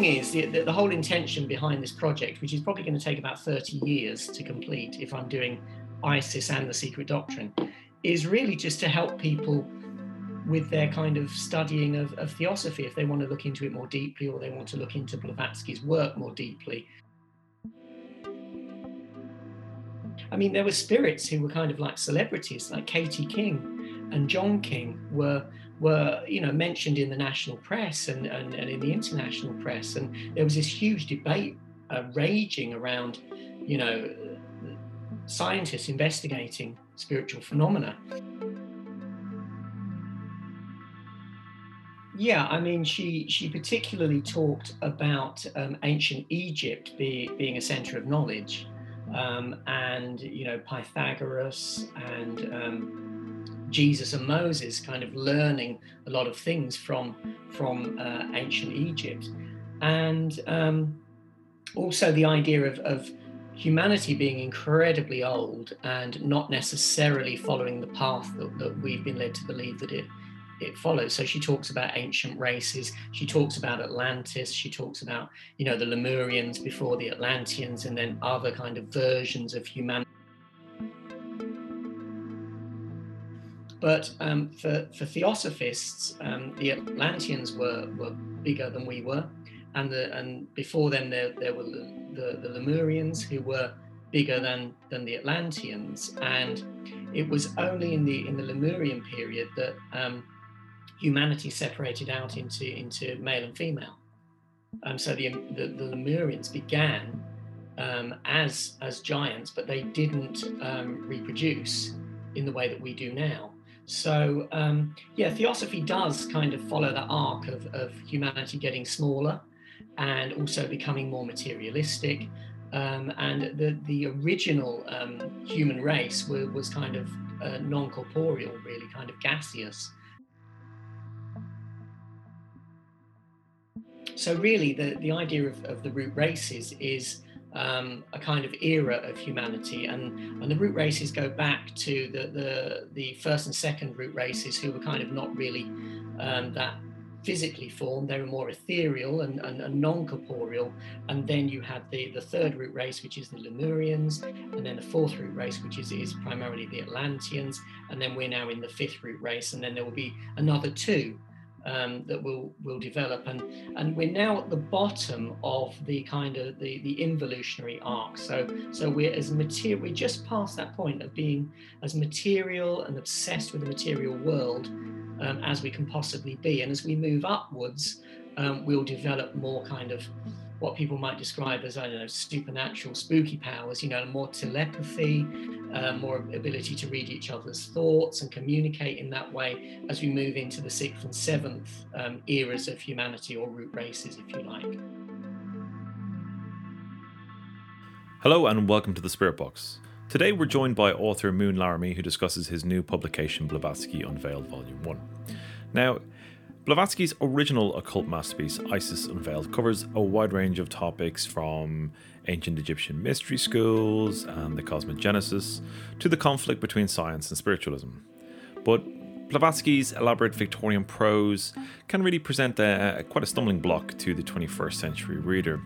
thing is, the, the, whole intention behind this project, which is probably going to take about 30 years to complete if I'm doing ISIS and the secret doctrine, is really just to help people with their kind of studying of, of theosophy if they want to look into it more deeply or they want to look into Blavatsky's work more deeply. I mean, there were spirits who were kind of like celebrities, like Katie King and John King were were you know mentioned in the national press and, and, and in the international press, and there was this huge debate uh, raging around, you know, scientists investigating spiritual phenomena. Yeah, I mean, she she particularly talked about um, ancient Egypt be, being a center of knowledge, um, and you know Pythagoras and um, Jesus and Moses kind of learning a lot of things from from uh, ancient Egypt, and um, also the idea of, of humanity being incredibly old and not necessarily following the path that, that we've been led to believe that it it follows. So she talks about ancient races. She talks about Atlantis. She talks about, you know, the Lemurians before the Atlanteans, and then other kind of versions of humanity. But um, for, for theosophists, um, the Atlanteans were, were bigger than we were. And, the, and before them, there, there were the, the, the Lemurians who were bigger than, than the Atlanteans. And it was only in the, in the Lemurian period that um, humanity separated out into, into male and female. Um, so the, the, the, Lemurians began um, as, as giants, but they didn't um, reproduce in the way that we do now. So, um, yeah, theosophy does kind of follow the arc of, of humanity getting smaller and also becoming more materialistic. Um, and the, the original um, human race was, was kind of uh, non corporeal, really, kind of gaseous. So really, the, the idea of, of the root races is um, a kind of era of humanity, and, and the root races go back to the, the, the first and second root races who were kind of not really um, that physically formed, they were more ethereal and, and, and, non-corporeal. And then you had the, the third root race, which is the Lemurians, and then the fourth root race, which is, is primarily the Atlanteans, and then we're now in the fifth root race, and then there will be another two um, that will will develop. And and we're now at the bottom of the kind of the the involutionary arc. So so we're as material we're just past that point of being as material and obsessed with the material world um, as we can possibly be. And as we move upwards um, we'll develop more kind of what people might describe as I don't know supernatural, spooky powers. You know, more telepathy, uh, more ability to read each other's thoughts and communicate in that way as we move into the sixth and seventh um, eras of humanity or root races, if you like. Hello and welcome to the Spirit Box. Today we're joined by author Moon Laramie, who discusses his new publication Blavatsky Unveiled Volume One. Now, Blavatsky's original occult masterpiece, Isis Unveiled, covers a wide range of topics from ancient Egyptian mystery schools and the cosmic genesis to the conflict between science and spiritualism. But Blavatsky's elaborate Victorian prose can really present a, quite a stumbling block to the 21st century reader.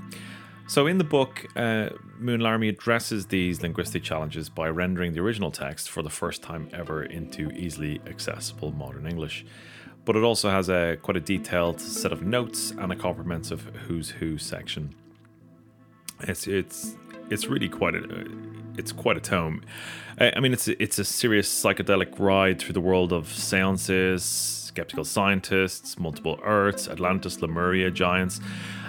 So, in the book, uh, Moon Laramie addresses these linguistic challenges by rendering the original text for the first time ever into easily accessible modern English but it also has a quite a detailed set of notes and a comprehensive who's who section. It's it's it's really quite a it's quite a tome. I mean, it's a, it's a serious psychedelic ride through the world of seances, skeptical scientists, multiple Earths, Atlantis, Lemuria, giants,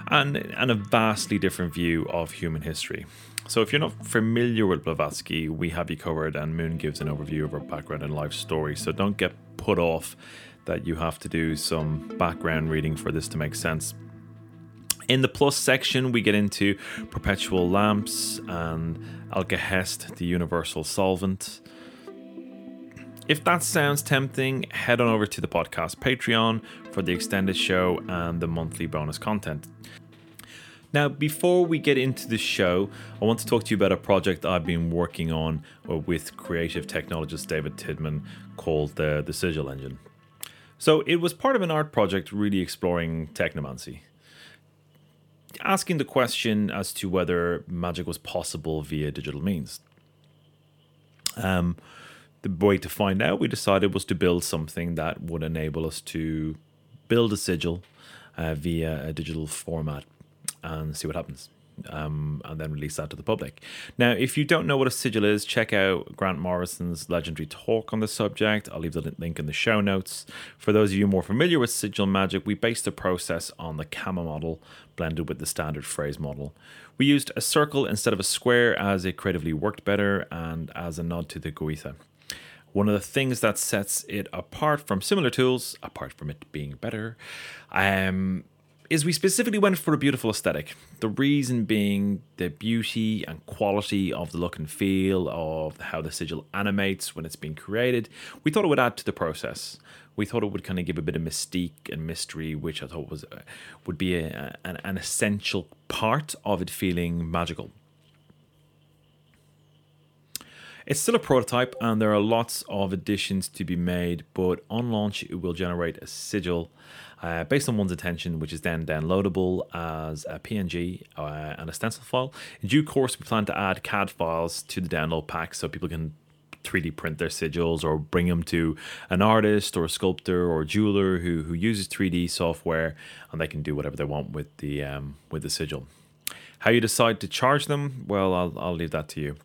and and a vastly different view of human history. So, if you're not familiar with Blavatsky, we have you covered, and Moon gives an overview of her background and life story. So, don't get put off that you have to do some background reading for this to make sense. In the plus section, we get into perpetual lamps and Alkahest, the universal solvent. If that sounds tempting, head on over to the podcast Patreon for the extended show and the monthly bonus content. Now, before we get into the show, I want to talk to you about a project I've been working on with creative technologist David Tidman called the, the Sigil Engine. So it was part of an art project really exploring technomancy. asking the question as to whether magic was possible via digital means. Um, the way to find out, we decided, was to build something that would enable us to build a sigil uh, via a digital format and see what happens um, and then release that to the public. Now, if you don't know what a sigil is, check out Grant Morrison's legendary talk on the subject. I'll leave the link in the show notes. For those of you more familiar with sigil magic, we based the process on the Kama model blended with the standard phrase model. We used a circle instead of a square as it creatively worked better and as a nod to the Goetia. One of the things that sets it apart from similar tools, apart from it being better, um, is we specifically went for a beautiful aesthetic. The reason being the beauty and quality of the look and feel of how the sigil animates when it's being created. We thought it would add to the process. We thought it would kind of give a bit of mystique and mystery, which I thought was uh, would be a, an, an essential part of it feeling magical. It's still a prototype and there are lots of additions to be made, but on launch it will generate a sigil uh, based on one's intention, which is then downloadable as a PNG uh, and a stencil file. In due course, we plan to add CAD files to the download pack so people can 3D print their sigils or bring them to an artist or a sculptor or a jeweler who, who uses 3D software and they can do whatever they want with the um, with the sigil. How you decide to charge them, well, I'll, I'll leave that to you.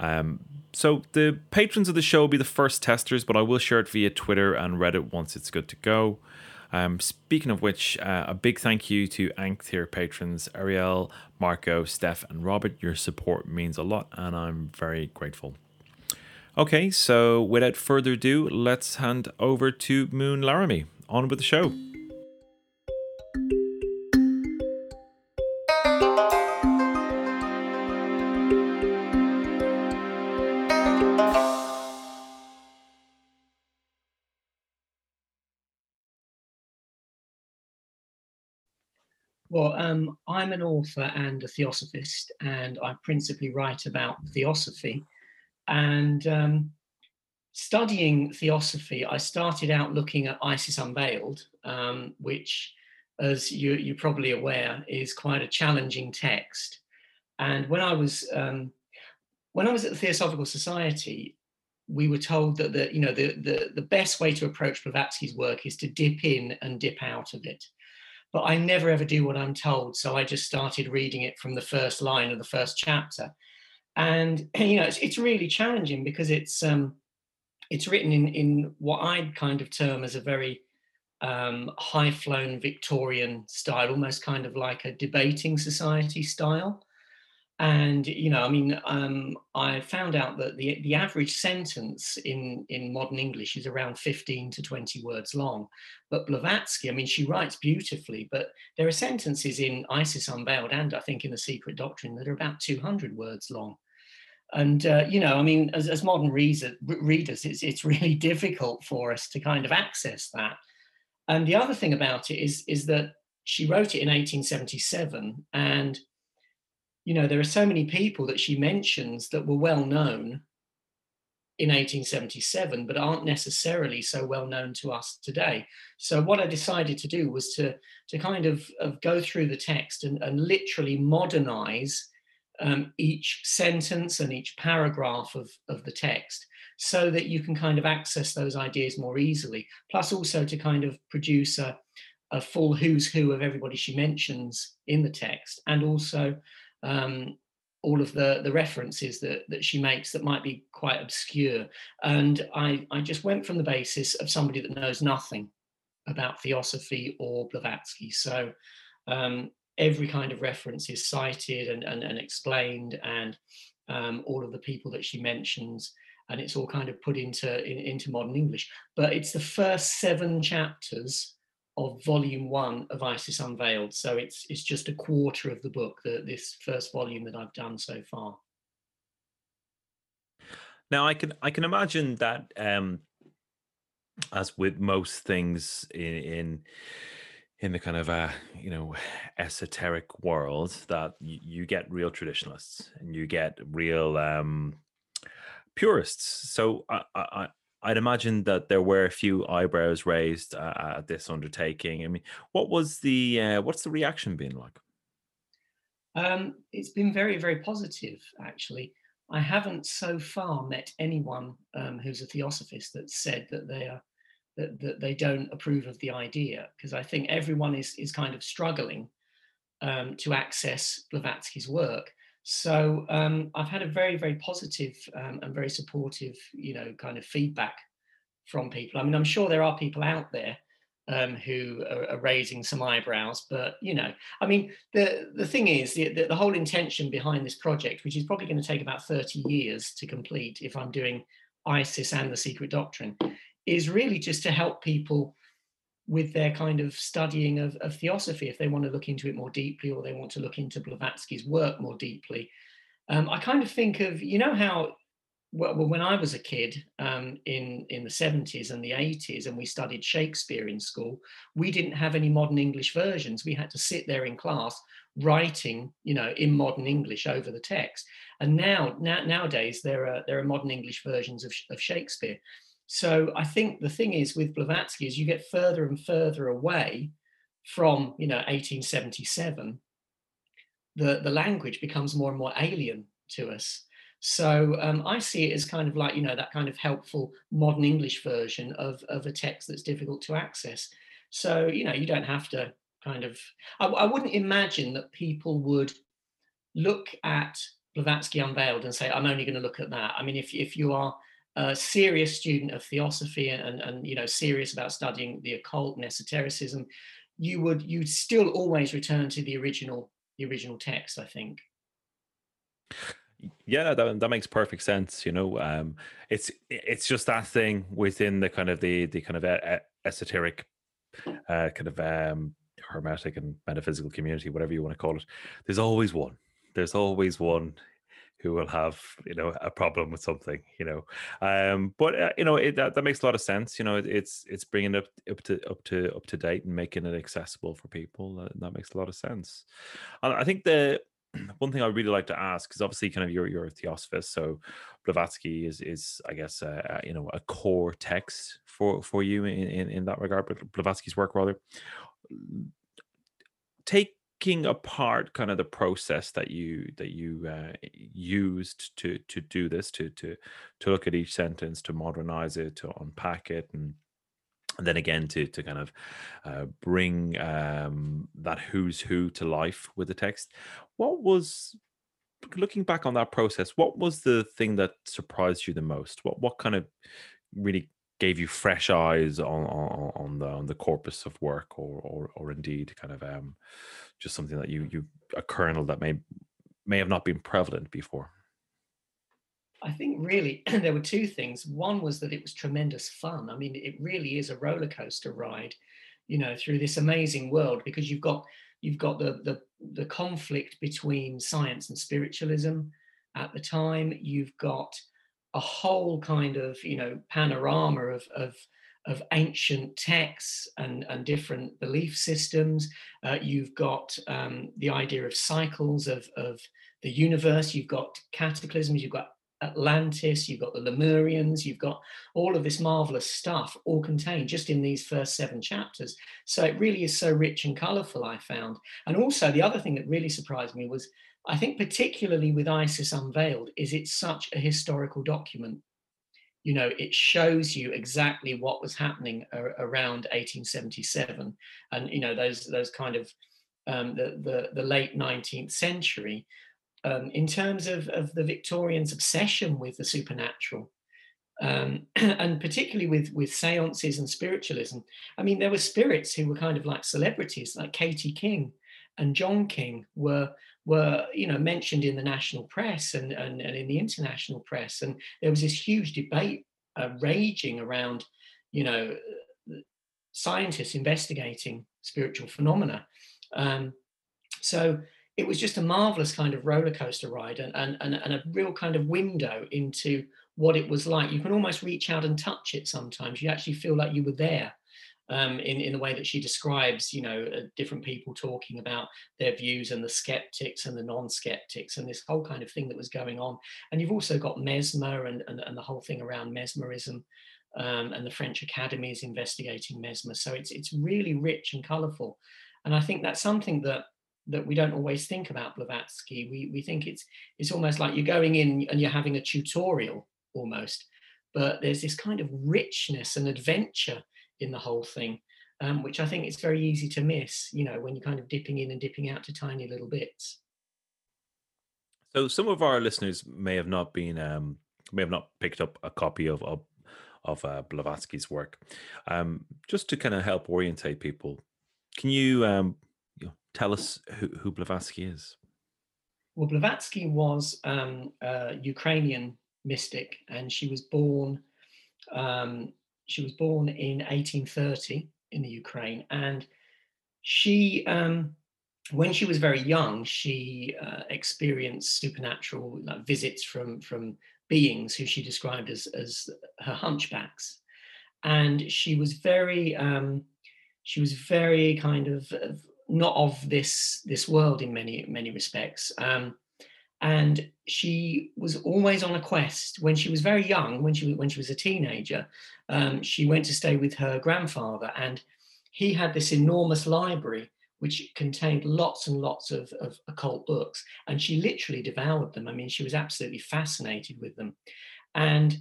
Um, so the patrons of the show will be the first testers, but I will share it via Twitter and Reddit once it's good to go. Um, speaking of which, uh, a big thank you to here patrons Ariel, Marco, Steph, and Robert. Your support means a lot, and I'm very grateful. Okay, so without further ado, let's hand over to Moon Laramie. On with the show. Well, um, I'm an author and a theosophist, and I principally write about theosophy. And um, studying theosophy, I started out looking at Isis Unveiled, um, which, as you, you're probably aware, is quite a challenging text. And when I was um, when I was at the Theosophical Society, we were told that the you know the, the the best way to approach Blavatsky's work is to dip in and dip out of it but I never ever do what I'm told. So I just started reading it from the first line of the first chapter. And you know, it's, it's really challenging because it's um, it's written in in what I'd kind of term as a very um, high flown Victorian style, almost kind of like a debating society style. And you know, I mean, um, I found out that the the average sentence in in modern English is around fifteen to twenty words long. But Blavatsky, I mean, she writes beautifully, but there are sentences in Isis Unveiled and I think in the Secret Doctrine that are about two hundred words long. And uh, you know, I mean, as, as modern reader, readers, it's it's really difficult for us to kind of access that. And the other thing about it is is that she wrote it in 1877 and you know, there are so many people that she mentions that were well known in 1877, but aren't necessarily so well known to us today. So what I decided to do was to, to kind of, of go through the text and, and literally modernize um, each sentence and each paragraph of, of the text so that you can kind of access those ideas more easily. Plus also to kind of produce a, a full who's who of everybody she mentions in the text and also um, all of the the references that that she makes that might be quite obscure. And i i just went from the basis of somebody that knows nothing about theosophy or blavatsky. So um, every kind of reference is cited and, and, and explained and um, all of the people that she mentions. And it's all kind of put into in, into modern english. But it's the first seven chapters of volume one of Isis Unveiled. So it's it's just a quarter of the book, the, this first volume that I've done so far. Now I can I can imagine that um, as with most things in, in in the kind of uh you know esoteric world that you, you get real traditionalists and you get real um purists so I, I I'd imagine that there were a few eyebrows raised uh, at this undertaking. I mean, what was the uh, what's the reaction been like? Um, it's been very, very positive, actually. I haven't so far met anyone um, who's a theosophist that said that they are that, that they don't approve of the idea because I think everyone is is kind of struggling um, to access Blavatsky's work. So um, I've had a very very positive um, and very supportive you know kind of feedback from people. I mean I'm sure there are people out there um, who are, are, raising some eyebrows. But you know, I mean, the the thing is, the, the, the whole intention behind this project, which is probably going to take about thirty years to complete, if I'm doing ISIS and the Secret Doctrine, is really just to help people with their kind of studying of, of theosophy, if they want to look into it more deeply, or they want to look into Blavatsky's work more deeply. Um, I kind of think of, you know, how well, when I was a kid um, in in the 70s and the 80s, and we studied Shakespeare in school, we didn't have any modern English versions. We had to sit there in class writing, you know, in modern English over the text. And now, now nowadays, there are there are modern English versions of, of Shakespeare. So I think the thing is with Blavatsky is you get further and further away from, you know, 1877. The the language becomes more and more alien to us so um, I see it as kind of like, you know, that kind of helpful modern English version of, of a text that's difficult to access. So, you know, you don't have to kind of, I, I wouldn't imagine that people would look at Blavatsky Unveiled and say, I'm only going to look at that. I mean, if, if you are a serious student of theosophy and, and, you know, serious about studying the occult and esotericism, you would, you'd still always return to the original, the original text, I think. Yeah, that that makes perfect sense. You know, um, it's it's just that thing within the kind of the the kind of esoteric, uh, kind of um, hermetic and metaphysical community, whatever you want to call it. There's always one. There's always one who will have you know a problem with something you know um but uh, you know it, that, that makes a lot of sense you know it, it's it's bringing it up up to up to up to date and making it accessible for people that, makes a lot of sense and i think the one thing I really like to ask is obviously kind of you're you're a theosophist, so Blavatsky is is I guess uh, uh, you know a core text for for you in, in, in that regard, but Blavatsky's work rather. Taking apart kind of the process that you that you uh, used to to do this to to to look at each sentence to modernize it to unpack it and and then again to to kind of uh, bring um, that who's who to life with the text. What was looking back on that process? What was the thing that surprised you the most? What what kind of really gave you fresh eyes on on, on the on the corpus of work, or or or indeed kind of um, just something that you you a kernel that may may have not been prevalent before. I think really there were two things. One was that it was tremendous fun. I mean, it really is a roller coaster ride, you know, through this amazing world because you've got you've got the the, the conflict between science and spiritualism at the time. You've got a whole kind of you know panorama of of of ancient texts and, and different belief systems. Uh, you've got um, the idea of cycles of, of the universe. You've got cataclysms. You've got Atlantis, you've got the Lemurians, you've got all of this marvelous stuff all contained just in these first seven chapters. So it really is so rich and colorful, I found. And also, the other thing that really surprised me was I think, particularly with ISIS Unveiled, is it's such a historical document. You know, it shows you exactly what was happening around 1877, and you know those those kind of um, the, the the late 19th century um, in terms of, of the Victorians' obsession with the supernatural, um, and particularly with with seances and spiritualism. I mean, there were spirits who were kind of like celebrities, like Katie King and John King were were you know mentioned in the national press and, and, and in the international press, and there was this huge debate uh, raging around, you know, scientists investigating spiritual phenomena. Um, so it was just a marvelous kind of roller coaster ride and, and, and, and a real kind of window into what it was like. You can almost reach out and touch it sometimes. You actually feel like you were there. Um, in, in the way that she describes, you know, uh, different people talking about their views and the skeptics and the non-skeptics and this whole kind of thing that was going on. And you've also got mesmer and, and, and the whole thing around mesmerism um, and the French Academy is investigating mesmer. So it's, it's really rich and colorful. And I think that's something that that we don't always think about Blavatsky. We we think it's it's almost like you're going in and you're having a tutorial almost, but there's this kind of richness and adventure in the whole thing, um, which I think it's very easy to miss. You know, when you're kind of dipping in and dipping out to tiny little bits. So some of our listeners may have not been um, may have not picked up a copy of of, of uh, Blavatsky's work. Um, just to kind of help orientate people, can you, um, you know, tell us who, who Blavatsky is? Well, Blavatsky was um, a Ukrainian mystic, and she was born. Um, she was born in 1830 in the Ukraine, and she um, when she was very young, she uh, experienced supernatural like, visits from from beings who she described as as her hunchbacks, and she was very um, she was very kind of, of, not of this this world in many many respects. Um, and she was always on a quest. When she was very young, when she when she was a teenager, um, she went to stay with her grandfather, and he had this enormous library which contained lots and lots of, of occult books. And she literally devoured them. I mean, she was absolutely fascinated with them. And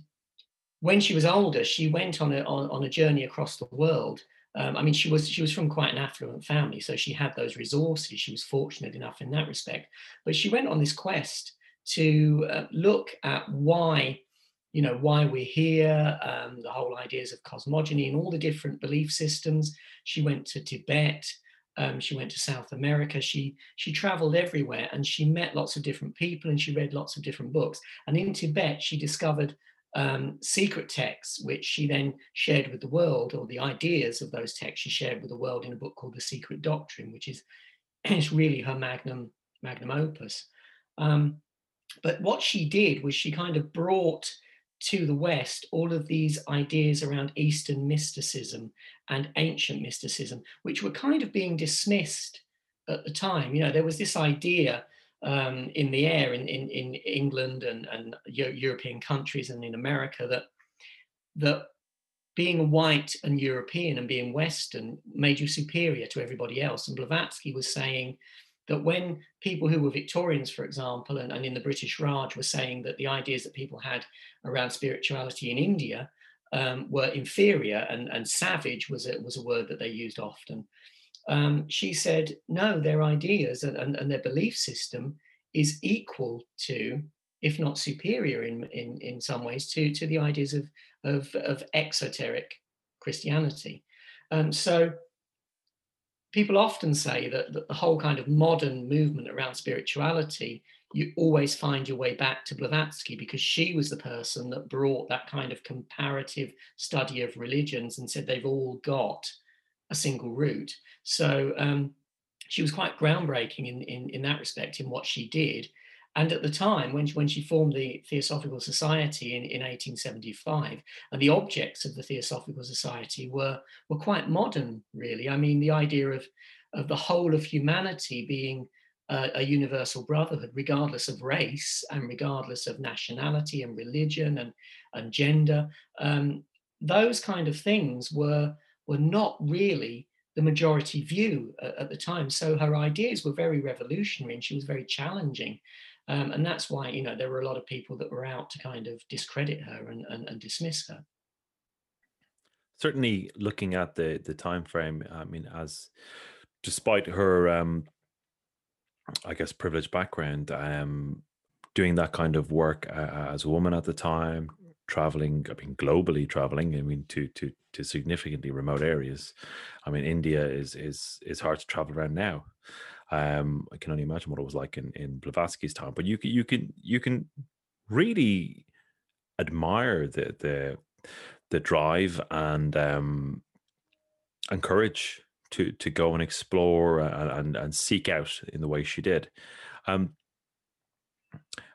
when she was older, she went on a, on, on a journey across the world. Um, I mean, she was she was from quite an affluent family, so she had those resources. She was fortunate enough in that respect. But she went on this quest to uh, look at why, you know, why we're here, um, the whole ideas of cosmogony and all the different belief systems. She went to Tibet. Um, she went to South America. She she traveled everywhere and she met lots of different people and she read lots of different books. And in Tibet, she discovered um, secret texts, which she then shared with the world, or the ideas of those texts she shared with the world in a book called The Secret Doctrine, which is is really her magnum magnum opus. Um, but what she did was she kind of brought to the West all of these ideas around Eastern mysticism and ancient mysticism, which were kind of being dismissed at the time. You know, there was this idea um, in the air in, in, in England and, and European countries and in America that that being white and European and being Western made you superior to everybody else. And Blavatsky was saying that when people who were Victorians, for example, and, and in the British Raj were saying that the ideas that people had around spirituality in India um, were inferior and, and savage was a, was a word that they used often. Um, she said, no, their ideas and, and, and, their belief system is equal to, if not superior in, in, in some ways, to, to the ideas of, of, of exoteric Christianity. Um, so people often say that, that the whole kind of modern movement around spirituality you always find your way back to Blavatsky because she was the person that brought that kind of comparative study of religions and said they've all got a single root. So um, she was quite groundbreaking in, in, in that respect in what she did. And at the time, when she, when she formed the Theosophical Society in, in 1875, and the objects of the Theosophical Society were, were quite modern, really. I mean, the idea of, of the whole of humanity being a, a universal brotherhood, regardless of race and regardless of nationality and religion and, and gender, um, those kind of things were, were not really the majority view at, at, the time. So her ideas were very revolutionary and she was very challenging. Um, and that's why, you know, there were a lot of people that were out to kind of discredit her and, and, and dismiss her. Certainly, looking at the the time frame, I mean, as despite her, um, I guess, privileged background, um, doing that kind of work uh, as a woman at the time, traveling, I mean, globally traveling, I mean, to to to significantly remote areas. I mean, India is is is hard to travel around now. Um, I can only imagine what it was like in in Blavatsky's time. But you can you can you can really admire the the the drive and um, and courage to to go and explore and, and, and seek out in the way she did. Um,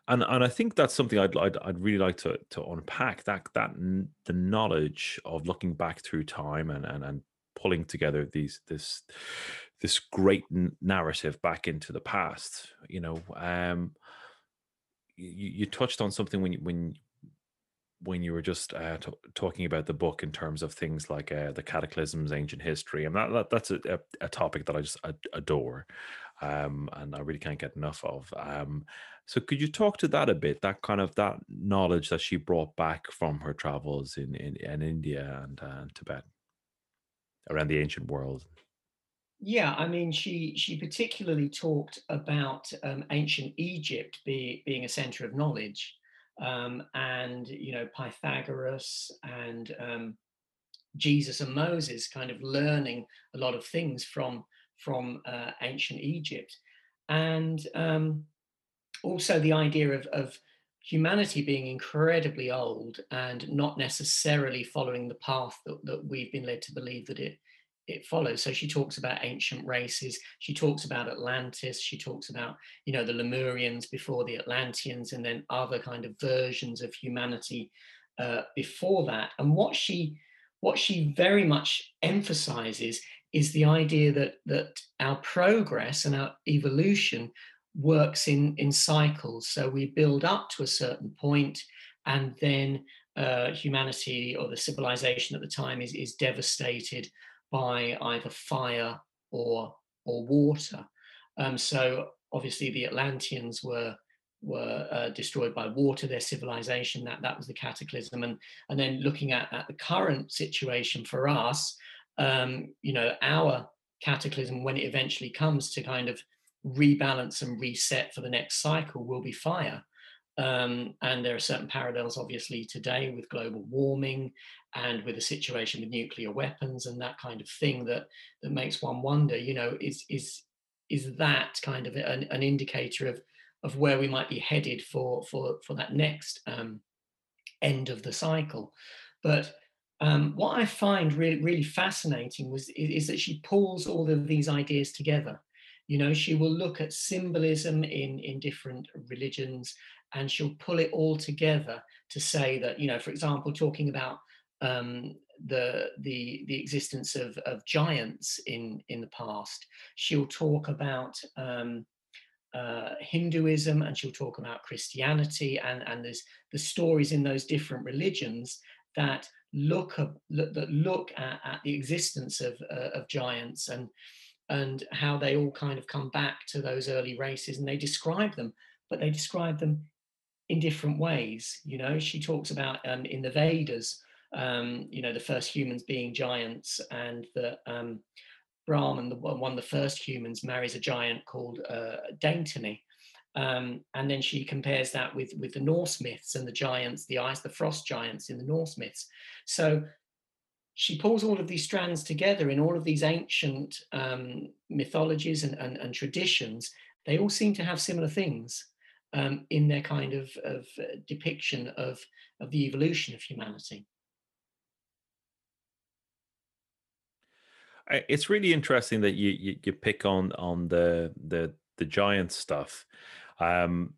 and and I think that's something I'd I'd, I'd really like to to unpack that that the knowledge of looking back through time and and, and pulling together these this this great narrative back into the past. You know, um, you, you touched on something when you, when when you were just uh, t- talking about the book in terms of things like uh, the cataclysms, ancient history, and that, that that's a, a, topic that I just adore. um, and I really can't get enough of. Um, so could you talk to that a bit? That kind of that knowledge that she brought back from her travels in in, in India and uh, Tibet around the ancient world. Yeah, I mean, she she particularly talked about um, ancient Egypt be, being a center of knowledge, um, and you know Pythagoras and um, Jesus and Moses kind of learning a lot of things from from uh, ancient Egypt, and um, also the idea of, of humanity being incredibly old and not necessarily following the path that, that we've been led to believe that it it follows. So she talks about ancient races. She talks about Atlantis. She talks about, you know, the Lemurians before the Atlanteans, and then other kind of versions of humanity uh, before that. And what she what she very much emphasizes is the idea that that our progress and our evolution works in in cycles. So we build up to a certain point, and then uh, humanity or the civilization at the time is is devastated by either fire or or water. Um, so obviously the Atlanteans were were uh, destroyed by water, their civilization. That that was the cataclysm, and and then looking at, at the current situation for us, um, you know, our cataclysm when it eventually comes to kind of rebalance and reset for the next cycle will be fire. Um, and there are certain parallels, obviously, today with global warming and with the situation with nuclear weapons and that kind of thing that that makes one wonder. You know, is is is that kind of an, an indicator of of where we might be headed for for for that next um, end of the cycle? But um, what I find really really fascinating was is, is that she pulls all of these ideas together you know she will look at symbolism in in different religions and she'll pull it all together to say that you know for example talking about um, the the the existence of of giants in in the past she'll talk about um, uh, Hinduism and she'll talk about Christianity and and there's the stories in those different religions that look up that look at, at the existence of uh, of giants and and how they all kind of come back to those early races and they describe them but they describe them in different ways you know she talks about um, in the vedas um, you know the first humans being giants and that um, brahman the one of the first humans marries a giant called uh, Dantini. Um, and then she compares that with with the Norse myths and the giants, the ice, the frost giants in the Norse myths. So she pulls all of these strands together in all of these ancient um, mythologies and, and, and, traditions. They all seem to have similar things um, in their kind of, of uh, depiction of, of the evolution of humanity. It's really interesting that you, you, you pick on on the the the giant stuff. Um,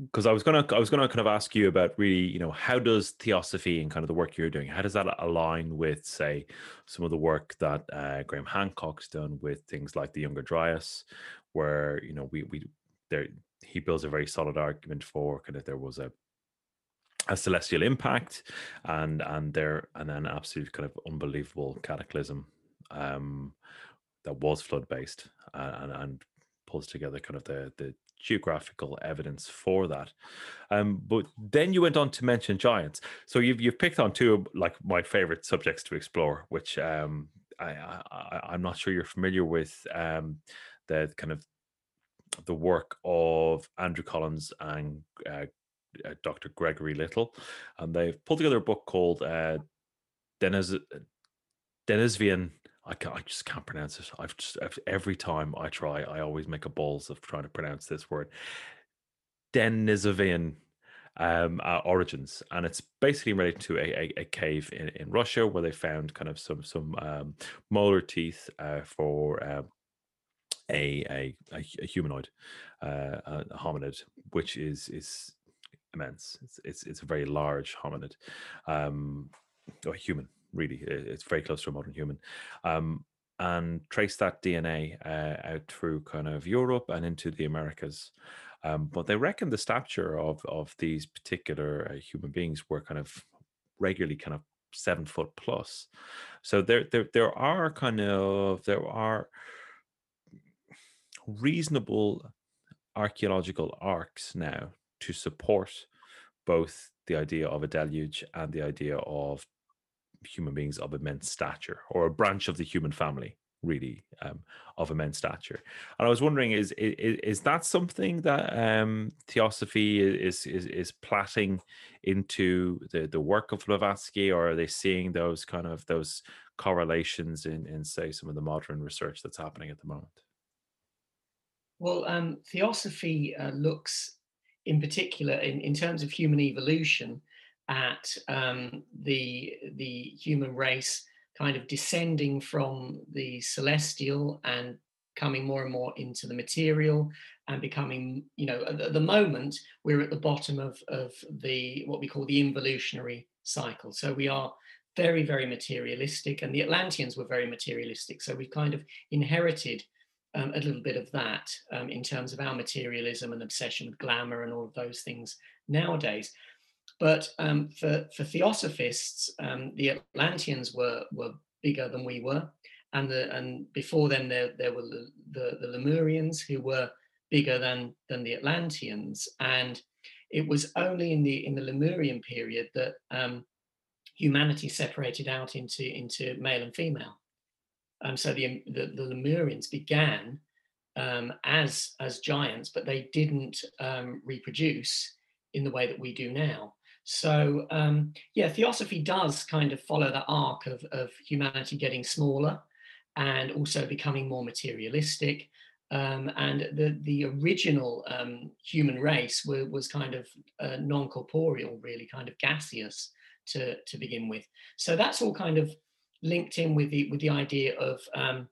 because I was gonna I was gonna kind of ask you about really you know how does theosophy and kind of the work you're doing how does that align with say some of the work that uh, Graham Hancock's done with things like the Younger Dryas, where you know we we there he builds a very solid argument for kind of there was a a celestial impact and and there and an absolute kind of unbelievable cataclysm um, that was flood based uh, and and pulls together kind of the the geographical evidence for that. Um, but then you went on to mention giants. So you've you've picked on two of like my favorite subjects to explore, which um, I, am not sure you're familiar with um, the kind of the work of Andrew Collins and uh, uh, Dr. Gregory Little, and they've pulled together a book called uh, Deniz Denisvian I, can, I just can't pronounce it. I've just I've, every time I try, I always make a balls of trying to pronounce this word. Denisovian um, uh, origins, and it's basically related to a, a, a, cave in, in Russia where they found kind of some some um, molar teeth uh, for um, a, a, a humanoid, uh, a hominid, which is is immense. It's it's, it's a very large hominid, um, or human really. It's very close to a modern human. Um, and trace that DNA uh, out through kind of Europe and into the Americas. Um, but they reckon the stature of of these particular uh, human beings were kind of regularly kind of seven foot plus. So there there there are kind of there are reasonable archaeological arcs now to support both the idea of a deluge and the idea of human beings of immense stature or a branch of the human family really um, of immense stature. And i was wondering is is, is that something that um, theosophy is is is platting into the the work of blavatsky or are they seeing those kind of those correlations in in say some of the modern research that's happening at the moment? Well um, theosophy uh, looks in particular in, in terms of human evolution at um, the the human race kind of descending from the celestial and coming more and more into the material and becoming you know at the moment we're at the bottom of of the what we call the involutionary cycle. So we are very very materialistic and the atlanteans were very materialistic. So we've kind of inherited um, a little bit of that um, in terms of our materialism and obsession with glamour and all of those things nowadays but um, for, for theosophists, um, the Atlanteans were, were bigger than we were. And, the, and before them, there, there were the, the, the Lemurians who were bigger than, than the Atlanteans. And it was only in the, in the Lemurian period that um, humanity separated out into, into male and female. Um, so the, the, the Lemurians began um, as, as giants, but they didn't um, reproduce in the way that we do now. So um, yeah, theosophy does kind of follow that arc of, of humanity getting smaller and also becoming more materialistic. Um, and the the original um, human race were, was kind of uh, non-corporeal, really kind of gaseous to to begin with. So that's all kind of linked in with the with the idea of um,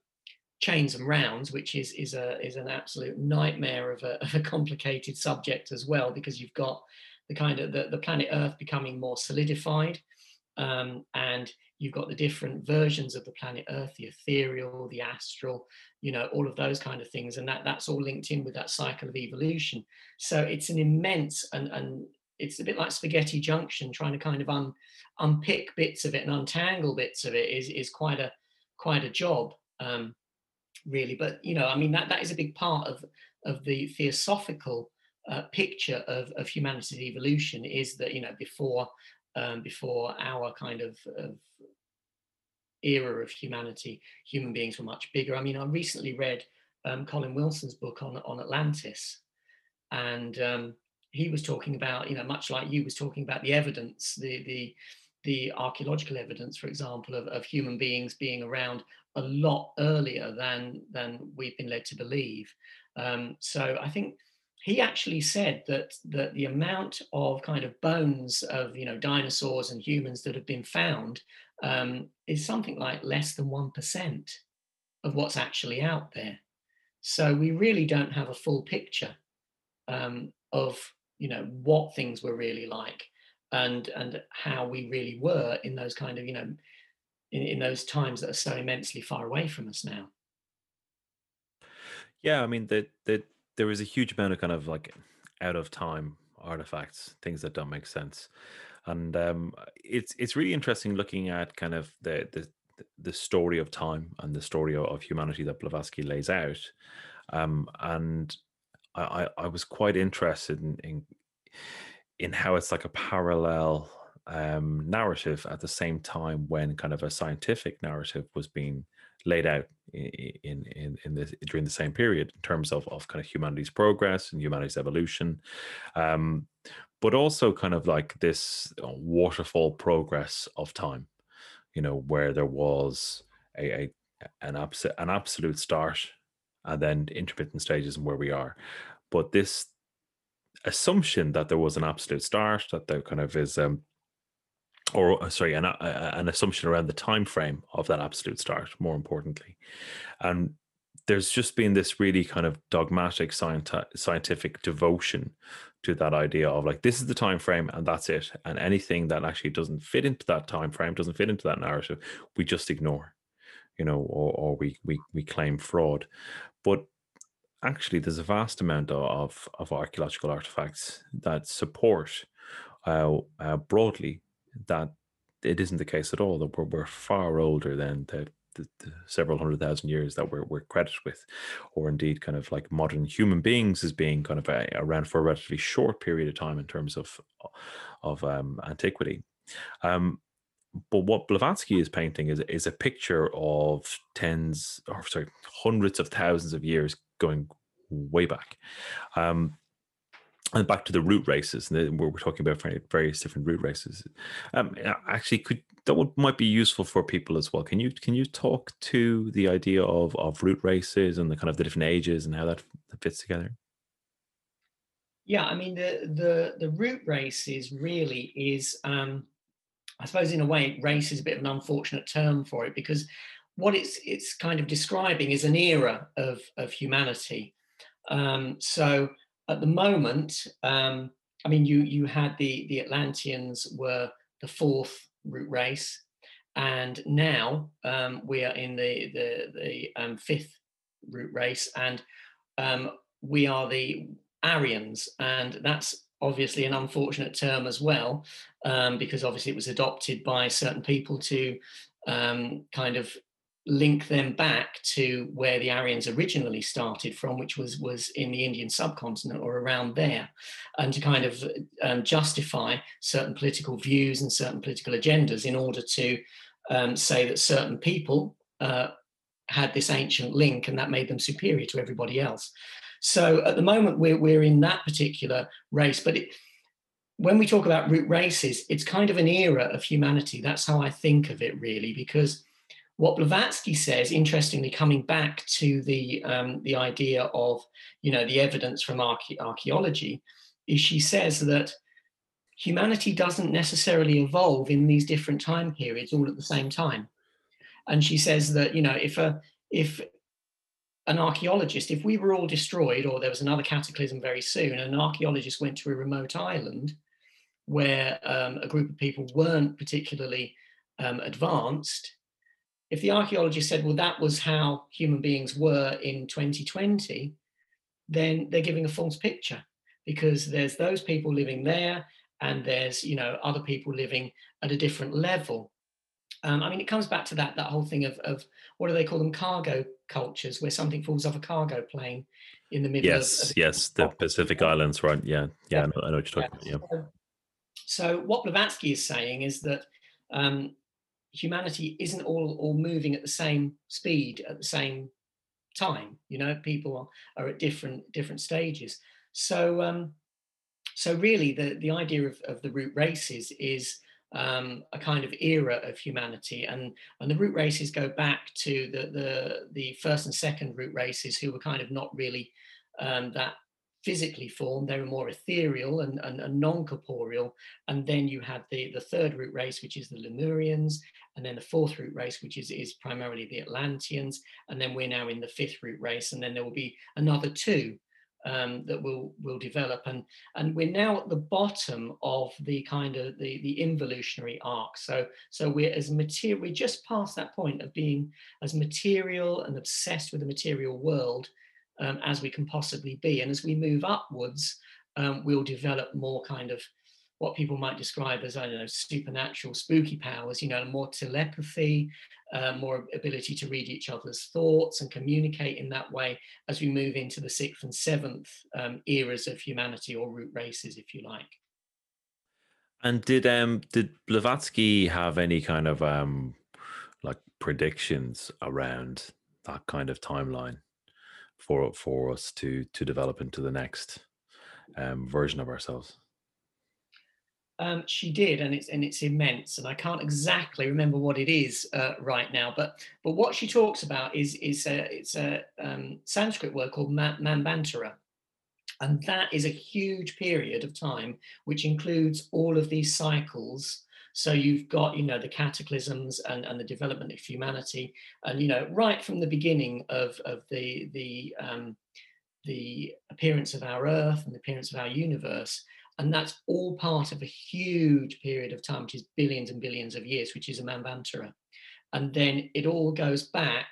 chains and rounds, which is is a is an absolute nightmare of a, of a complicated subject as well, because you've got the kind of the, the planet Earth becoming more solidified. Um, and you've got the different versions of the planet Earth, the ethereal, the astral, you know, all of those kind of things. And that that's all linked in with that cycle of evolution. So it's an immense and and it's a bit like spaghetti junction, trying to kind of un, unpick bits of it and untangle bits of it is is quite a quite a job, um, really. But you know, I mean that that is a big part of of the theosophical uh, picture of, of humanity's evolution is that you know before um, before our kind of, of, era of humanity, human beings were much bigger. I mean, I recently read um, Colin Wilson's book on on Atlantis, and um, he was talking about you know much like you was talking about the evidence, the the the archaeological evidence, for example, of, of human beings being around a lot earlier than than we've been led to believe. Um, so I think he actually said that, that the amount of kind of bones of you know dinosaurs and humans that have been found um, is something like less than one percent of what's actually out there. So we really don't have a full picture um, of you know what things were really like and and how we really were in those kind of you know in, in those times that are so immensely far away from us now. Yeah, I mean the the there was a huge amount of kind of like out of time artifacts, things that don't make sense, and um, it's it's really interesting looking at kind of the the the story of time and the story of humanity that Blavatsky lays out, um, and I, I was quite interested in, in in how it's like a parallel um, narrative at the same time when kind of a scientific narrative was being laid out in in in this during the same period in terms of of kind of humanity's progress and humanity's evolution. Um but also kind of like this uh, waterfall progress of time you know where there was a, a an absolute an absolute start and then intermittent stages and where we are. But this assumption that there was an absolute start that there kind of is um or uh, sorry, an, uh, an assumption around the time frame of that absolute start. More importantly, and there's just been this really kind of dogmatic scienti- scientific devotion to that idea of like this is the time frame and that's it and anything that actually doesn't fit into that time frame doesn't fit into that narrative we just ignore you know or, or we, we we claim fraud but actually there's a vast amount of of archaeological artifacts that support uh, uh, broadly that it isn't the case at all. That we're, we're far older than the the, the, several hundred thousand years that we're, we're credited with, or indeed kind of like modern human beings as being kind of a, around for a relatively short period of time in terms of of um, antiquity. Um, but what Blavatsky is painting is is a picture of tens or sorry hundreds of thousands of years going way back. Um, and back to the root races, and we're, talking about various different root races. Um, actually, could that would, might be useful for people as well. Can you can you talk to the idea of of root races and the kind of the different ages and how that, that fits together? Yeah, I mean the the the root races really is, um, I suppose, in a way, race is a bit of an unfortunate term for it because what it's it's kind of describing is an era of of humanity. Um, so at the moment, um, I mean, you you had the the Atlanteans were the fourth root race, and now um, we are in the the the um, fifth root race, and um, we are the Aryans, and that's obviously an unfortunate term as well, um, because obviously it was adopted by certain people to um, kind of link them back to where the Aryans originally started from, which was was in the Indian subcontinent or around there, and to kind of um, justify certain political views and certain political agendas in order to um, say that certain people uh, had this ancient link and that made them superior to everybody else. So at the moment we're we're in that particular race, but it, when we talk about root races, it's kind of an era of humanity. That's how I think of it, really, because what Blavatsky says, interestingly, coming back to the um, the idea of you know the evidence from archae- archaeology, is she says that humanity doesn't necessarily evolve in these different time periods all at the same time, and she says that you know if a if an archaeologist, if we were all destroyed or there was another cataclysm very soon, an archaeologist went to a remote island where um, a group of people weren't particularly um, advanced, if the archaeologist said, well, that was how human beings were in 2020, then they're giving a false picture because there's those people living there and there's, you know, other people living at a different level. Um, I mean, it comes back to that that whole thing of, of what do they call them, cargo cultures, where something falls off a cargo plane in the middle. Yes, of, of yes, the Pacific Islands, right? Yeah, yeah, yeah. I, know, I, know, what you're talking yeah. about. Yeah. So, so, what Blavatsky is saying is that um, humanity isn't all all moving at the same speed at the same time you know people are, are at different different stages. So um so really the the idea of, of the root races is um, a kind of era of humanity and and the root races go back to the the the first and second root races who were kind of not really um, that physically formed, they were more ethereal and, and, and, non-corporeal. And then you had the, the third root race, which is the Lemurians, and then the fourth root race, which is, is primarily the Atlanteans. And then we're now in the fifth root race, and then there will be another two um, that will will develop. And and we're now at the bottom of the kind of the, the involutionary arc. So so we're as material, we're just past that point of being as material and obsessed with the material world um, as we can possibly be. And as we move upwards, um, we'll develop more kind of what people might describe as, I don't know, supernatural, spooky powers, you know, more telepathy, uh, more ability to read each other's thoughts and communicate in that way as we move into the sixth and seventh um, eras of humanity or root races, if you like. And did um did Blavatsky have any kind of um like predictions around that kind of timeline? For for us to to develop into the next um, version of ourselves? Um, she did, and it's and it's immense, and I can't exactly remember what it is uh, right now. But but what she talks about is is a, it's a um, Sanskrit word called Manvantara, and that is a huge period of time which includes all of these cycles so you've got, you know, the cataclysms and, and the development of humanity, and you know, right from the beginning of of the the um, the appearance of our Earth and the appearance of our universe, and that's all part of a huge period of time, which is billions and billions of years, which is a Manvantara, and then it all goes back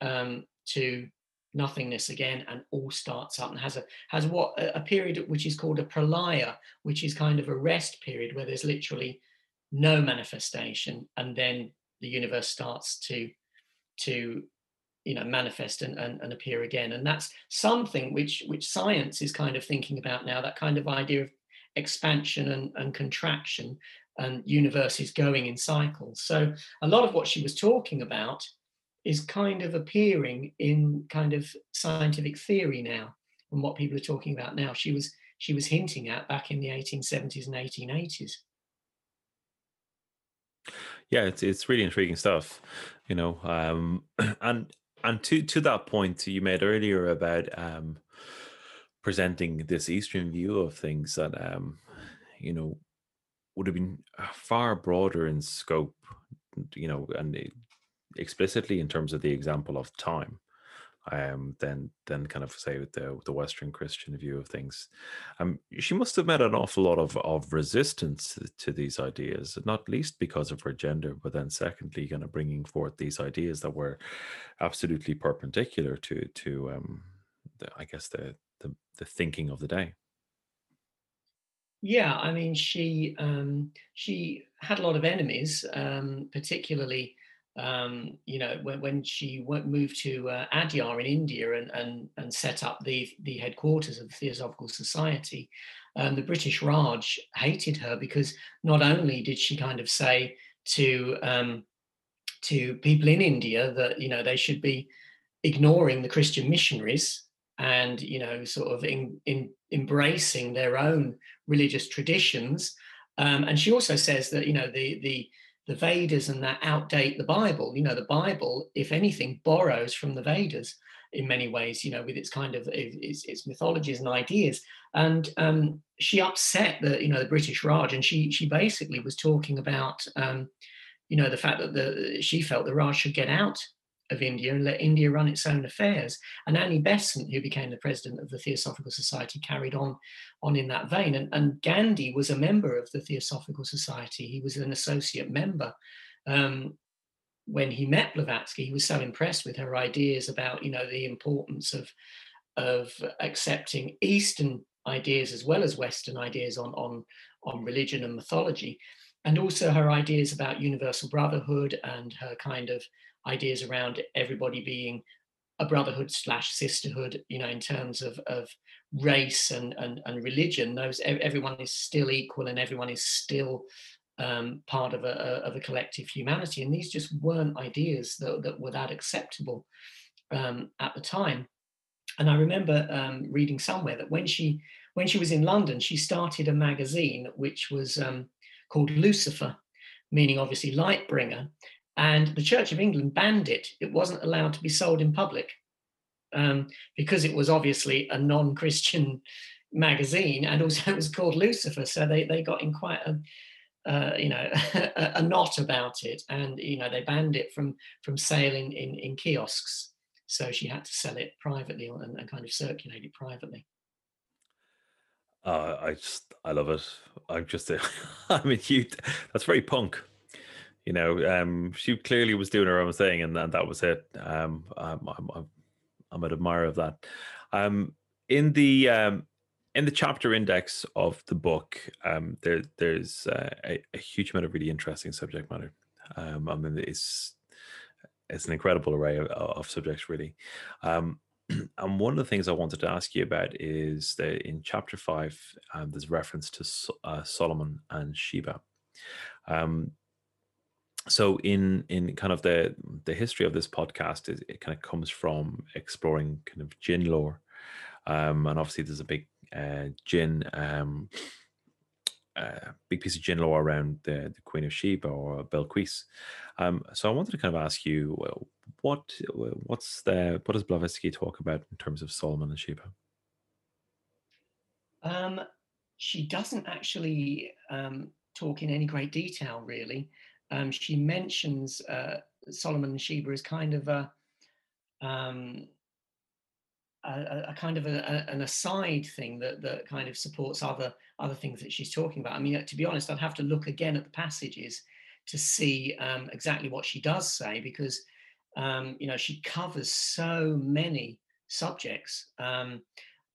um, to nothingness again and all starts up and has a has what a period which is called a pralaya which is kind of a rest period where there's literally no manifestation, and then the universe starts to to you know manifest and, and, and appear again. And that's something which which science is kind of thinking about now that kind of idea of expansion and, and contraction and universes going in cycles. So a lot of what she was talking about is kind of appearing in kind of scientific theory now and what people are talking about now. She was she was hinting at back in the 1870s and 1880s yeah it's it's really intriguing stuff you know um and and to to that point you made earlier about um presenting this eastern view of things that um you know would have been far broader in scope you know and explicitly in terms of the example of time um, than than kind of say with the the Western Christian view of things. Um, she must have met an awful lot of of resistance to, to, these ideas, not least because of her gender, but then secondly, kind of bringing forth these ideas that were absolutely perpendicular to to um, the, I guess the, the the thinking of the day. Yeah, I mean, she um, she had a lot of enemies, um, particularly um, you know, when, when she went, moved to uh, Adyar in India and, and, and set up the, the headquarters of the Theosophical Society, um, the British Raj hated her because not only did she kind of say to um, to people in India that you know they should be ignoring the Christian missionaries and you know sort of in, in embracing their own religious traditions, um, and she also says that you know the the the Vedas and that outdate the Bible. You know, the Bible, if anything, borrows from the Vedas in many ways, you know, with its kind of its, its mythologies and ideas. And um, she upset the, you know, the British Raj, and she she basically was talking about, um, you know, the fact that the she felt the Raj should get out of India and let India run its own affairs. And Annie Besant, who became the president of the Theosophical Society, carried on on in that vein. And, and Gandhi was a member of the Theosophical Society. He was an associate member. Um, when he met Blavatsky, he was so impressed with her ideas about, you know, the importance of of accepting Eastern ideas as well as Western ideas on on on religion and mythology, and also her ideas about universal brotherhood and her kind of ideas around everybody being a brotherhood slash sisterhood, you know, in terms of, of race and, and, and religion, those everyone is still equal and everyone is still um, part of a, of a collective humanity. And these just weren't ideas that, that were that acceptable um, at the time. And I remember um, reading somewhere that when she when she was in London, she started a magazine which was um, called Lucifer, meaning obviously light bringer, and the Church of England banned it. It wasn't allowed to be sold in public um, because it was obviously a non-Christian magazine, and also it was called Lucifer. So they they got in quite a uh, you know a, a, knot about it, and you know they banned it from from sailing in in kiosks. So she had to sell it privately and, and kind of circulate it privately. Uh, I just I love it. I'm just I mean you that's very punk you know, um, she clearly was doing her own thing, and, and that was it. Um, I'm, I'm, I'm an admirer of that. Um, in the um, in the chapter index of the book, um, there there's uh, a, a, huge amount of really interesting subject matter. Um, I mean, it's it's an incredible array of, of subjects, really. Um, and one of the things I wanted to ask you about is that in chapter five, um, there's reference to uh, Solomon and Sheba. Um, so in in kind of the the history of this podcast it, kind of comes from exploring kind of jinn lore um, and obviously there's a big uh, jinn um, uh, big piece of jinn lore around the, the Queen of Sheba or Belquis. Um, so I wanted to kind of ask you, well, what what's the what does Blavatsky talk about in terms of Solomon and Sheba? Um, she doesn't actually um, talk in any great detail, really um, she mentions uh, Solomon and Sheba as kind of a, um, a, a, kind of a, an aside thing that that kind of supports other other things that she's talking about. I mean, to be honest, I'd have to look again at the passages to see um, exactly what she does say because um, you know she covers so many subjects um,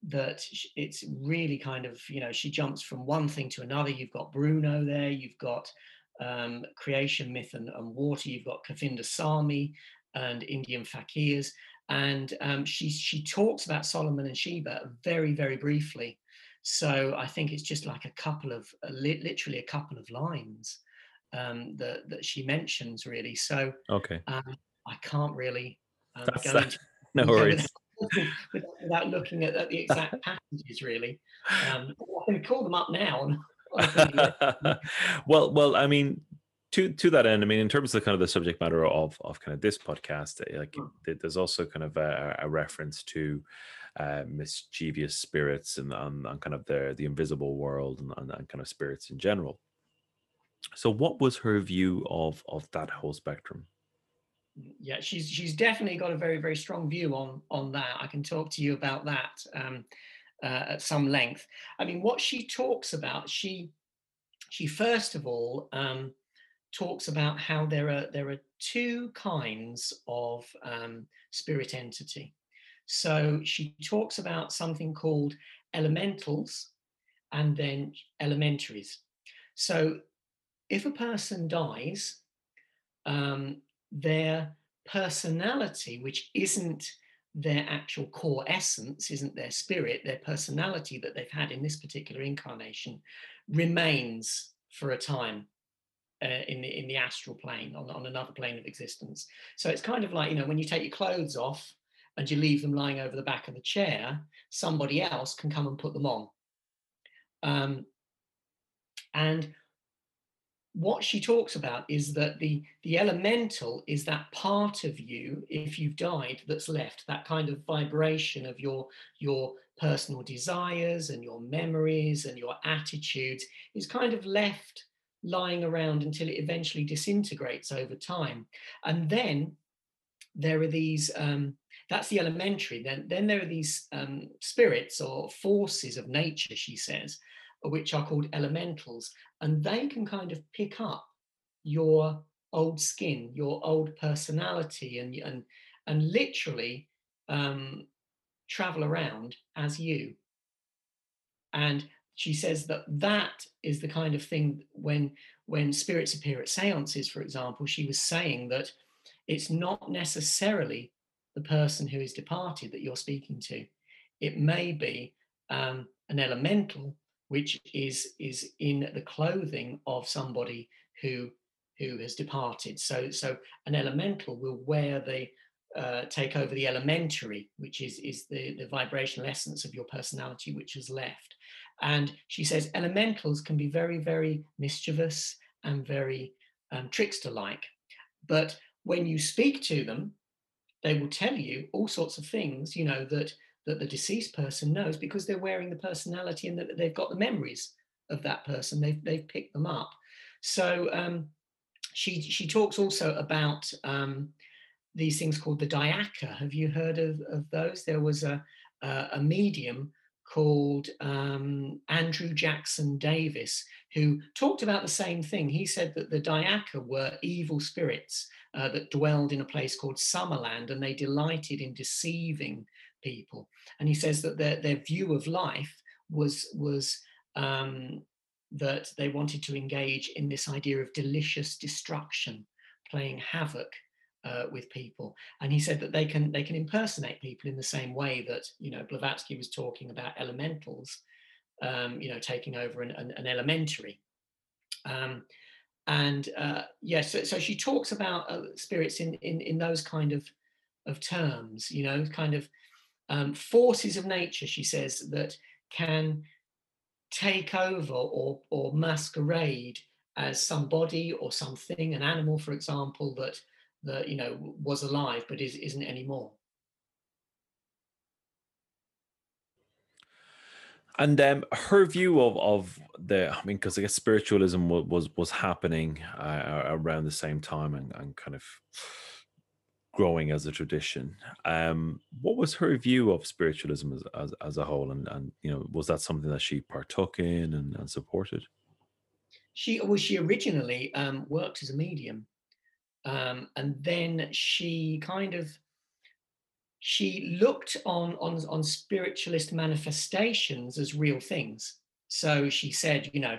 that it's really kind of you know she jumps from one thing to another. You've got Bruno there, you've got um, creation myth and, and, water. You've got Govindasamy, and Indian fakirs. And um, she she talks about Solomon and Sheba very very briefly. So I think it's just like a couple of uh, literally a couple of lines um, that that she mentions really. So okay, um, I can't really um, go into no worries. Without, without, looking at, at, the exact passages, really, um, I can call them up now. well, well, I mean, to to that end, I mean, in terms of kind of the subject matter of of kind of this podcast, eh, like mm. there's also kind of a, a reference to uh, mischievous spirits and, and, and, kind of the the invisible world and, and, and kind of spirits in general. So, what was her view of of that whole spectrum? Yeah, she's she's definitely got a very very strong view on on that. I can talk to you about that um, uh, at some length. I mean, what she talks about, she she first of all um, talks about how there are there are two kinds of um, spirit entity. So she talks about something called elementals and then elementaries. So if a person dies, um, their personality, which isn't their actual core essence, isn't their spirit, their personality that they've had in this particular incarnation, remains for a time uh, in the in the astral plane on, on another plane of existence. So it's kind of like you know when you take your clothes off and you leave them lying over the back of the chair, somebody else can come and put them on. Um, and what she talks about is that the the elemental is that part of you if you've died that's left that kind of vibration of your your personal desires and your memories and your attitudes is kind of left lying around until it eventually disintegrates over time. And then there are these um, that's the elementary then then there are these um, spirits or forces of nature she says which are called elementals, and they can kind of pick up your old skin, your old personality, and and and literally um, travel around as you. And she says that that is the kind of thing when when spirits appear at seances, for example, she was saying that it's not necessarily the person who is departed that you're speaking to. It may be um, an elemental which is is in the clothing of somebody who who has departed. So so an elemental will wear the uh, take over the elementary, which is is the the vibrational essence of your personality which has left. And she says elementals can be very very mischievous and very um, trickster like, but when you speak to them, they will tell you all sorts of things. You know that that the deceased person knows because they're wearing the personality and that they've got the memories of that person. They've they've picked them up. So um, she she talks also about um, these things called the diakka. Have you heard of, of those? There was a a, a medium called um, Andrew Jackson Davis who talked about the same thing. He said that the diakka were evil spirits uh, that dwelled in a place called Summerland and they delighted in deceiving people. And he says that their, their view of life was, was um, that they wanted to engage in this idea of delicious destruction, playing havoc uh, with people. And he said that they can they can impersonate people in the same way that you know Blavatsky was talking about elementals, um, you know, taking over an, an, an elementary. Um, and uh, yes, yeah, so, so, she talks about uh, spirits in, in in those kind of of terms, you know, kind of um, forces of nature, she says, that can take over or, or masquerade as somebody or something, an animal, for example, that, that you know was alive but is, isn't anymore. And um, her view of, of the, I mean, because I guess spiritualism was was, was happening uh, around the same time and, and kind of growing as a tradition. Um, what was her view of spiritualism as, as, as, a whole, and, and you know, was that something that she partook in and, and supported? She well, she originally um, worked as a medium, um, and then she kind of she looked on on on spiritualist manifestations as real things. So she said, you know,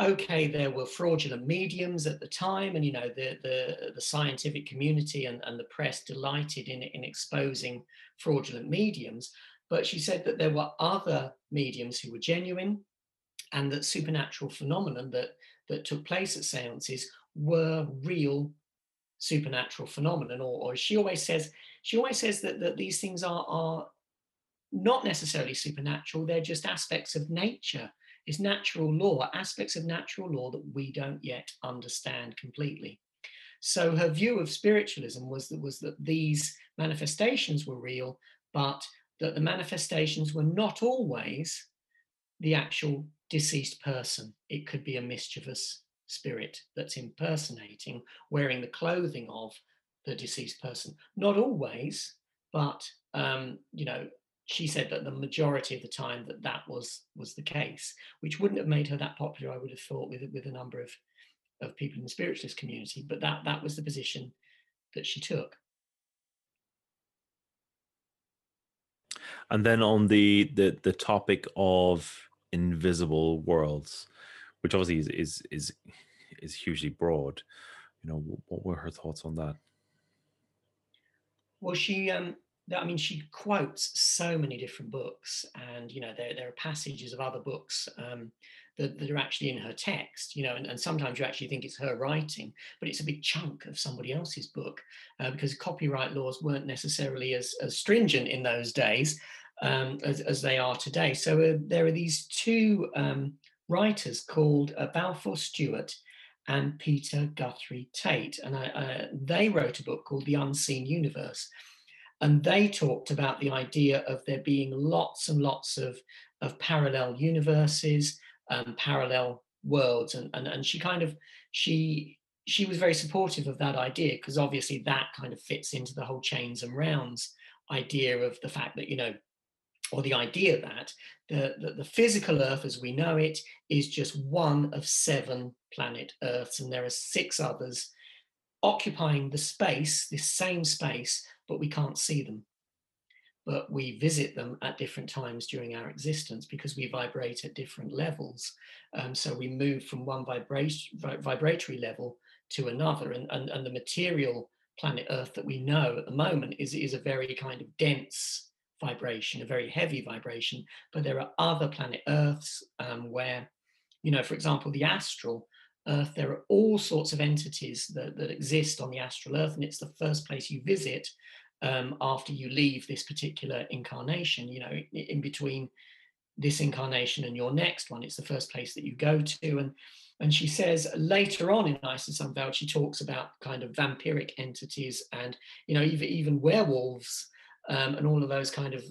okay, there were fraudulent mediums at the time, and you know the the, the scientific community and, and the press delighted in in exposing fraudulent mediums. But she said that there were other mediums who were genuine, and that supernatural phenomenon that that took place at seances were real supernatural phenomenon. Or, or she always says she always says that that these things are are not necessarily supernatural; they're just aspects of nature is natural law, aspects of natural law that we don't yet understand completely. So her view of spiritualism was that was that these manifestations were real, but that the manifestations were not always the actual deceased person. It could be a mischievous spirit that's impersonating, wearing the clothing of the deceased person. Not always, but um, you know, she said that the majority of the time that that was was the case, which wouldn't have made her that popular, I would have thought, with with a number of of people in the spiritualist community. But that that was the position that she took. And then on the the the topic of invisible worlds, which obviously is is is, is hugely broad. You know, what were her thoughts on that? Well, she um, I mean, she quotes so many different books, and you know, there, there are passages of other books um, that, that are actually in her text, you know, and, and, sometimes you actually think it's her writing, but it's a big chunk of somebody else's book uh, because copyright laws weren't necessarily as, as stringent in those days um, as, as, they are today. So uh, there are these two um, writers called uh, Balfour Stewart and Peter Guthrie Tait, and I, they wrote a book called The Unseen Universe and they talked about the idea of there being lots and lots of, of parallel universes, um, parallel worlds. And, and, and she kind of, she, she was very supportive of that idea because obviously that kind of fits into the whole chains and rounds idea of the fact that, you know, or the idea that the, the, the, physical Earth as we know it is just one of seven planet Earths, and there are six others occupying the space, this same space, but we can't see them. But we visit them at different times during our existence because we vibrate at different levels. Um, so we move from one vibra- vibratory level to another. And, and, and the material planet Earth that we know at the moment is, is a very kind of dense vibration, a very heavy vibration. But there are other planet Earths um, where, you know, for example, the astral Earth, there are all sorts of entities that, that exist on the astral Earth, and it's the first place you visit um, after you leave this particular incarnation. You know, in between this incarnation and your next one, it's the first place that you go to. And and she says later on in Isis Unveiled, she talks about kind of vampiric entities and you know even even werewolves um, and all of those kind of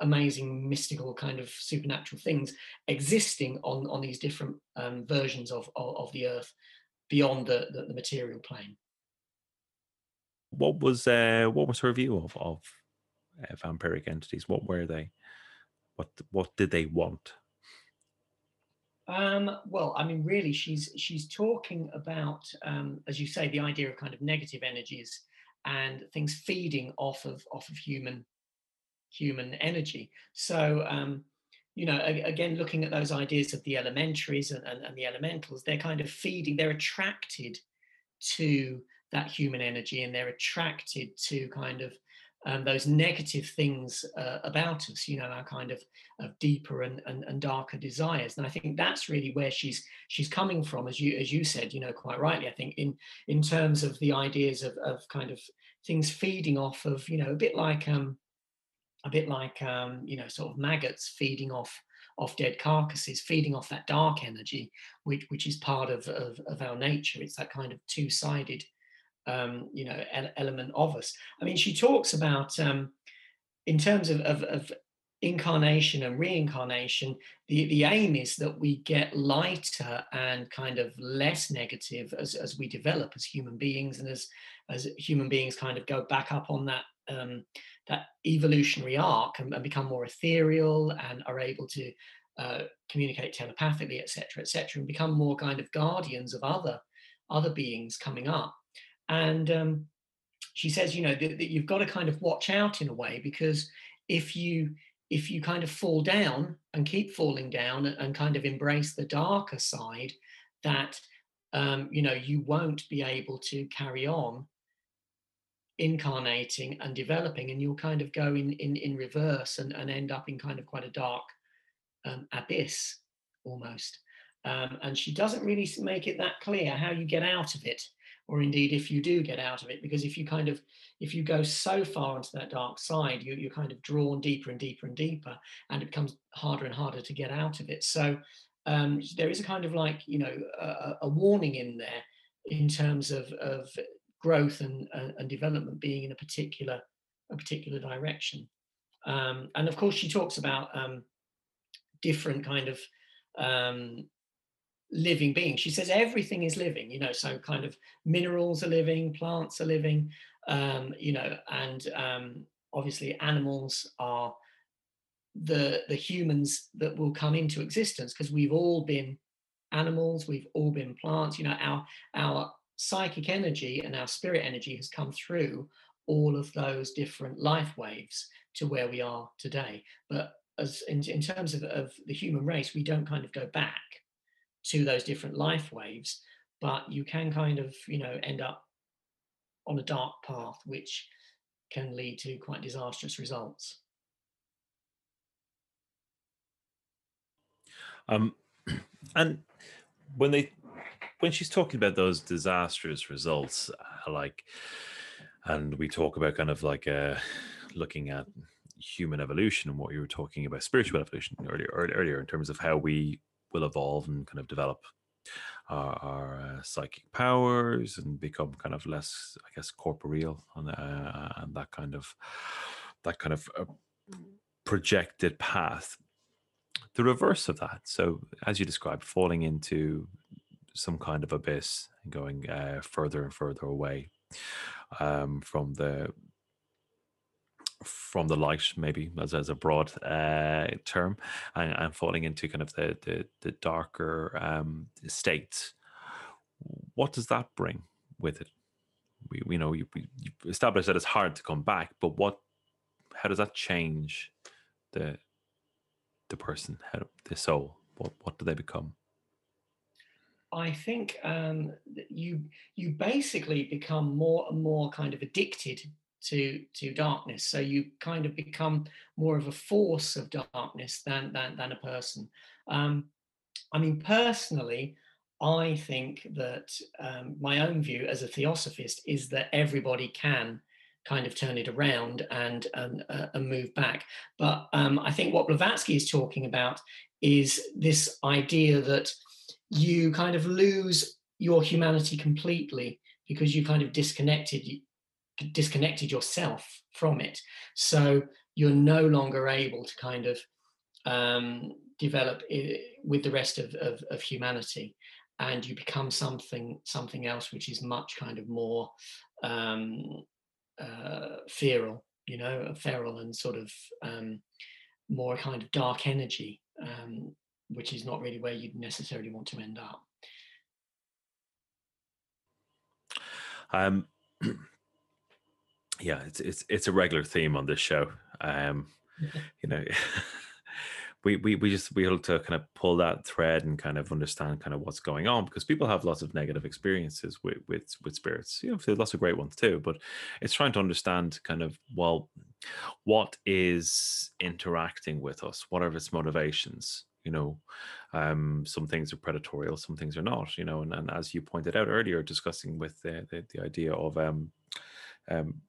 amazing mystical kind of supernatural things existing on on these different um, versions of, of, of the earth beyond the, the, the material plane what was uh what was her view of of uh, vampiric entities? What were they? What what did they want? Um, well, I mean, really, she's she's talking about, um, as you say, the idea of kind of negative energies and things feeding off of off of human human energy. So, um, you know, again, looking at those ideas of the elementaries and, and, and, the elementals, they're kind of feeding, they're attracted to that human energy and they're attracted to kind of um, those negative things uh, about us, you know, our kind of, of deeper and, and, and, darker desires. And I think that's really where she's she's coming from, as you as you said, you know, quite rightly. I think in in terms of the ideas of, of kind of things feeding off of, you know, a bit like um, a bit like um, you know sort of maggots feeding off off dead carcasses, feeding off that dark energy, which which is part of of, of our nature. It's that kind of two sided um, you know element of us. I mean, she talks about um, in terms of, of, of incarnation and reincarnation, the, the aim is that we get lighter and kind of less negative as, as we develop as human beings and as, as human beings kind of go back up on that um, that evolutionary arc and, and, become more ethereal and are able to uh, communicate telepathically, etc., etc., and become more kind of guardians of other other beings coming up. And um, she says, you know, that, that you've got to kind of watch out in a way because if you if you kind of fall down and keep falling down and kind of embrace the darker side, that um, you know you won't be able to carry on incarnating and developing and you'll kind of go in in, in reverse and, and end up in kind of quite a dark um, abyss almost. Um, and she doesn't really make it that clear how you get out of it or indeed if you do get out of it because if you kind of if you go so far into that dark side you, you're kind of drawn deeper and deeper and deeper and it becomes harder and harder to get out of it. So um, there is a kind of like you know a, a warning in there in terms of, of growth and, uh, and development being in a particular a particular direction. Um, and of course she talks about um, different kind of um, living being. she says everything is living you know so kind of minerals are living plants are living um, you know and um, obviously animals are the the humans that will come into existence because we've all been animals we've all been plants you know our our psychic energy and our spirit energy has come through all of those different life waves to where we are today. But as in, in terms of, of the human race, we don't kind of go back to those different life waves, but you can kind of, you know, end up on a dark path, which can lead to quite disastrous results. Um, and when they when she's talking about those disastrous results, uh, like, and we talk about kind of like uh, looking at human evolution and what you were talking about spiritual evolution earlier, earlier in terms of how we will evolve and kind of develop our, our uh, psychic powers and become kind of less, I guess, corporeal and, uh, and that kind of that kind of uh, projected path. The reverse of that. So, as you described, falling into some kind of abyss and going uh, further and further away um, from the from the light, maybe as, as a broad uh, term, and, and, falling into kind of the the, the darker um, states. What does that bring with it? We, we know you, we established that it's hard to come back, but what? How does that change the the person, how, the soul? What what do they become? I think um, you you basically become more and more kind of addicted to to darkness. So you kind of become more of a force of darkness than than, than a person. Um, I mean, personally, I think that um, my own view as a theosophist is that everybody can kind of turn it around and and, uh, and move back. But um, I think what Blavatsky is talking about is this idea that you kind of lose your humanity completely because you kind of disconnected disconnected yourself from it so you're no longer able to kind of um, develop with the rest of, of, of, humanity and you become something something else which is much kind of more um, uh, feral you know feral and sort of um, more kind of dark energy um, which is not really where you'd necessarily want to end up. Um, yeah, it's it's it's a regular theme on this show. Um, you know, we we we just we able to kind of pull that thread and kind of understand kind of what's going on because people have lots of negative experiences with with with spirits. You know, there's lots of great ones too, but it's trying to understand kind of well, what is interacting with us? What are its motivations? you know um, some things are predatory some things are not you know and, and as you pointed out earlier discussing with the, the, the idea of um, um,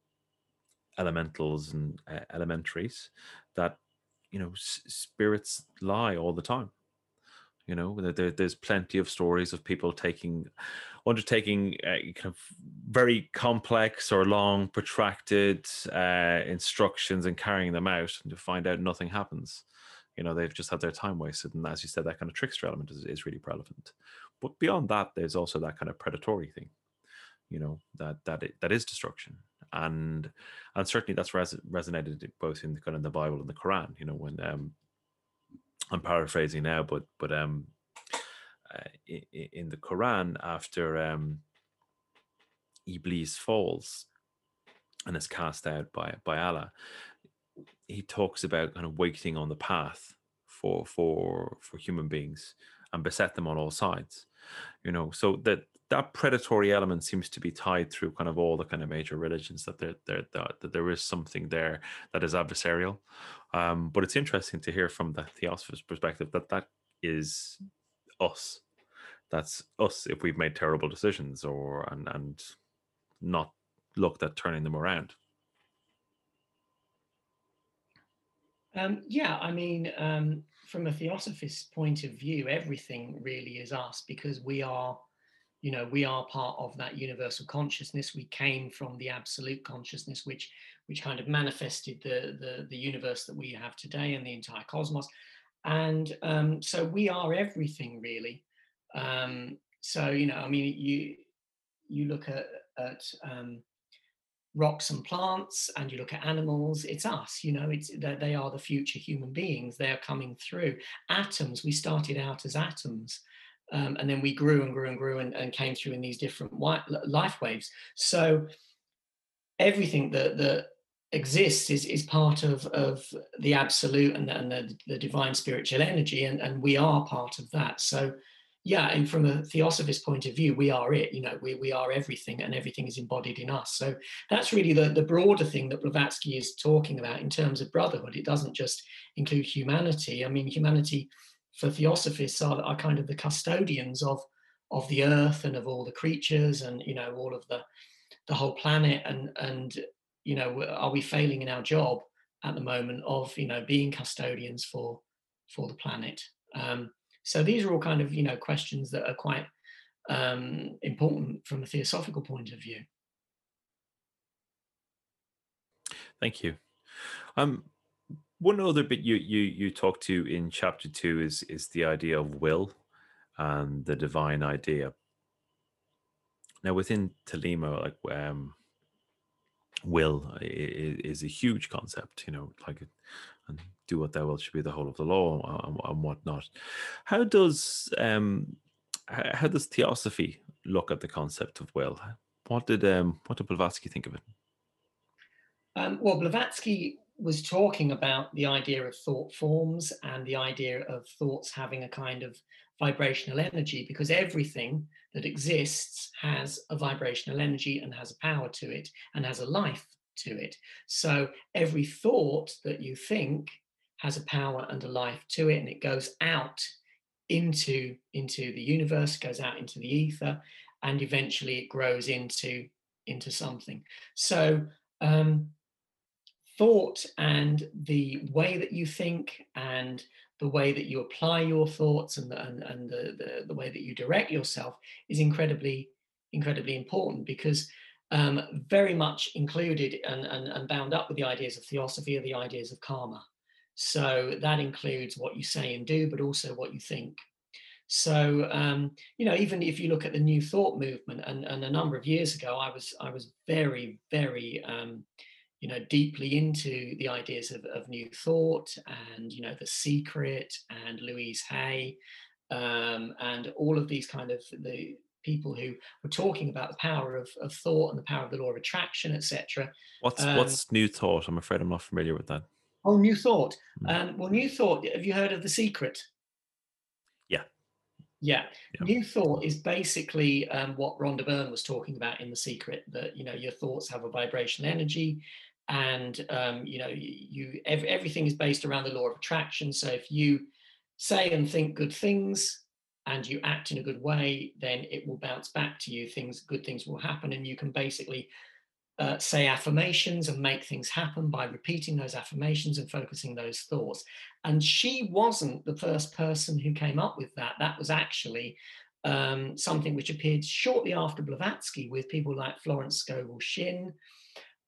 elementals and uh, elementaries that you know s- spirits lie all the time you know? There, there's plenty of stories of people taking undertaking uh, kind of very complex or long protracted uh, instructions and carrying them out and to find out nothing happens. You know they've just had their time wasted and as you said that kind of trickster element is, is really relevant but beyond that there's also that kind of predatory thing you know that that it, that is destruction and and certainly that's res- resonated both in the kind of the bible and the quran you know when um i'm paraphrasing now but but um uh, in, in the quran after um iblis falls and is cast out by by allah he talks about kind of waiting on the path for for for human beings and beset them on all sides you know so that that predatory element seems to be tied through kind of all the kind of major religions that there there that, that there is something there that is adversarial. Um, but it's interesting to hear from the theosophist perspective that that is us. That's us if we've made terrible decisions or and and not looked at turning them around. Um, yeah i mean um, from a theosophist point of view everything really is us because we are you know we are part of that universal consciousness. We came from the absolute consciousness which which kind of manifested the the, the universe that we have today and the entire cosmos. And um, so we are everything really. Um, so you know i mean you you look at at um, rocks and plants and you look at animals it's us you know it's they are the future human beings. They're coming through. Atoms we started out as atoms um, and then we grew and grew and grew and, and came through in these different life waves. So everything that that exists is is part of of the absolute and, and the, the divine spiritual energy, and, and we are part of that. So yeah, and from a theosophist point of view, we are it. You know, we we are everything, and everything is embodied in us. So that's really the the broader thing that Blavatsky is talking about in terms of brotherhood. It doesn't just include humanity. I mean, humanity for theosophists are, are kind of the custodians of of the earth and of all the creatures and you know all of the the whole planet. And and you know are we failing in our job at the moment of you know being custodians for for the planet? Um, so these are all kind of you know questions that are quite um, important from a theosophical point of view. Thank you. Um, one other bit you you you talk to in chapter two is is the idea of will and the divine idea. Now within Thelema, like um, will is, is, a huge concept. You know, like and do what thou wilt should be the whole of the law and, and whatnot. How does um how does theosophy look at the concept of will? What did um what did Blavatsky think of it? Um, well, Blavatsky was talking about the idea of thought forms and the idea of thoughts having a kind of vibrational energy because everything that exists has a vibrational energy and has a power to it and has a life to it. So every thought that you think has a power and a life to it and it goes out into into the universe goes out into the ether and eventually it grows into into something so um, thought and the way that you think and the way that you apply your thoughts and the, and, and the, the, the way that you direct yourself is incredibly incredibly important because um, very much included and, and, and bound up with the ideas of theosophy are the ideas of karma. So that includes what you say and do but also what you think. So um, you know even if you look at the new thought movement and, and a number of years ago i was i was very very um, you know deeply into the ideas of, of new thought and you know the secret and louise hay um, and all of these kind of the people who were talking about the power of, of thought and the power of the law of attraction etc what's um, what's new thought i'm afraid i'm not familiar with that oh new thought mm. um, well new thought have you heard of the secret yeah yeah. yeah. New thought is basically um, what Rhonda Byrne was talking about in The Secret that, you know, your thoughts have a vibrational energy and um, you know you, every, everything is based around the law of attraction. So if you say and think good things and you act in a good way then it will bounce back to you. Things good things will happen and you can basically uh, say affirmations and make things happen by repeating those affirmations and focusing those thoughts. And she wasn't the first person who came up with that. That was actually um, something which appeared shortly after blavatsky with people like florence scovel shinn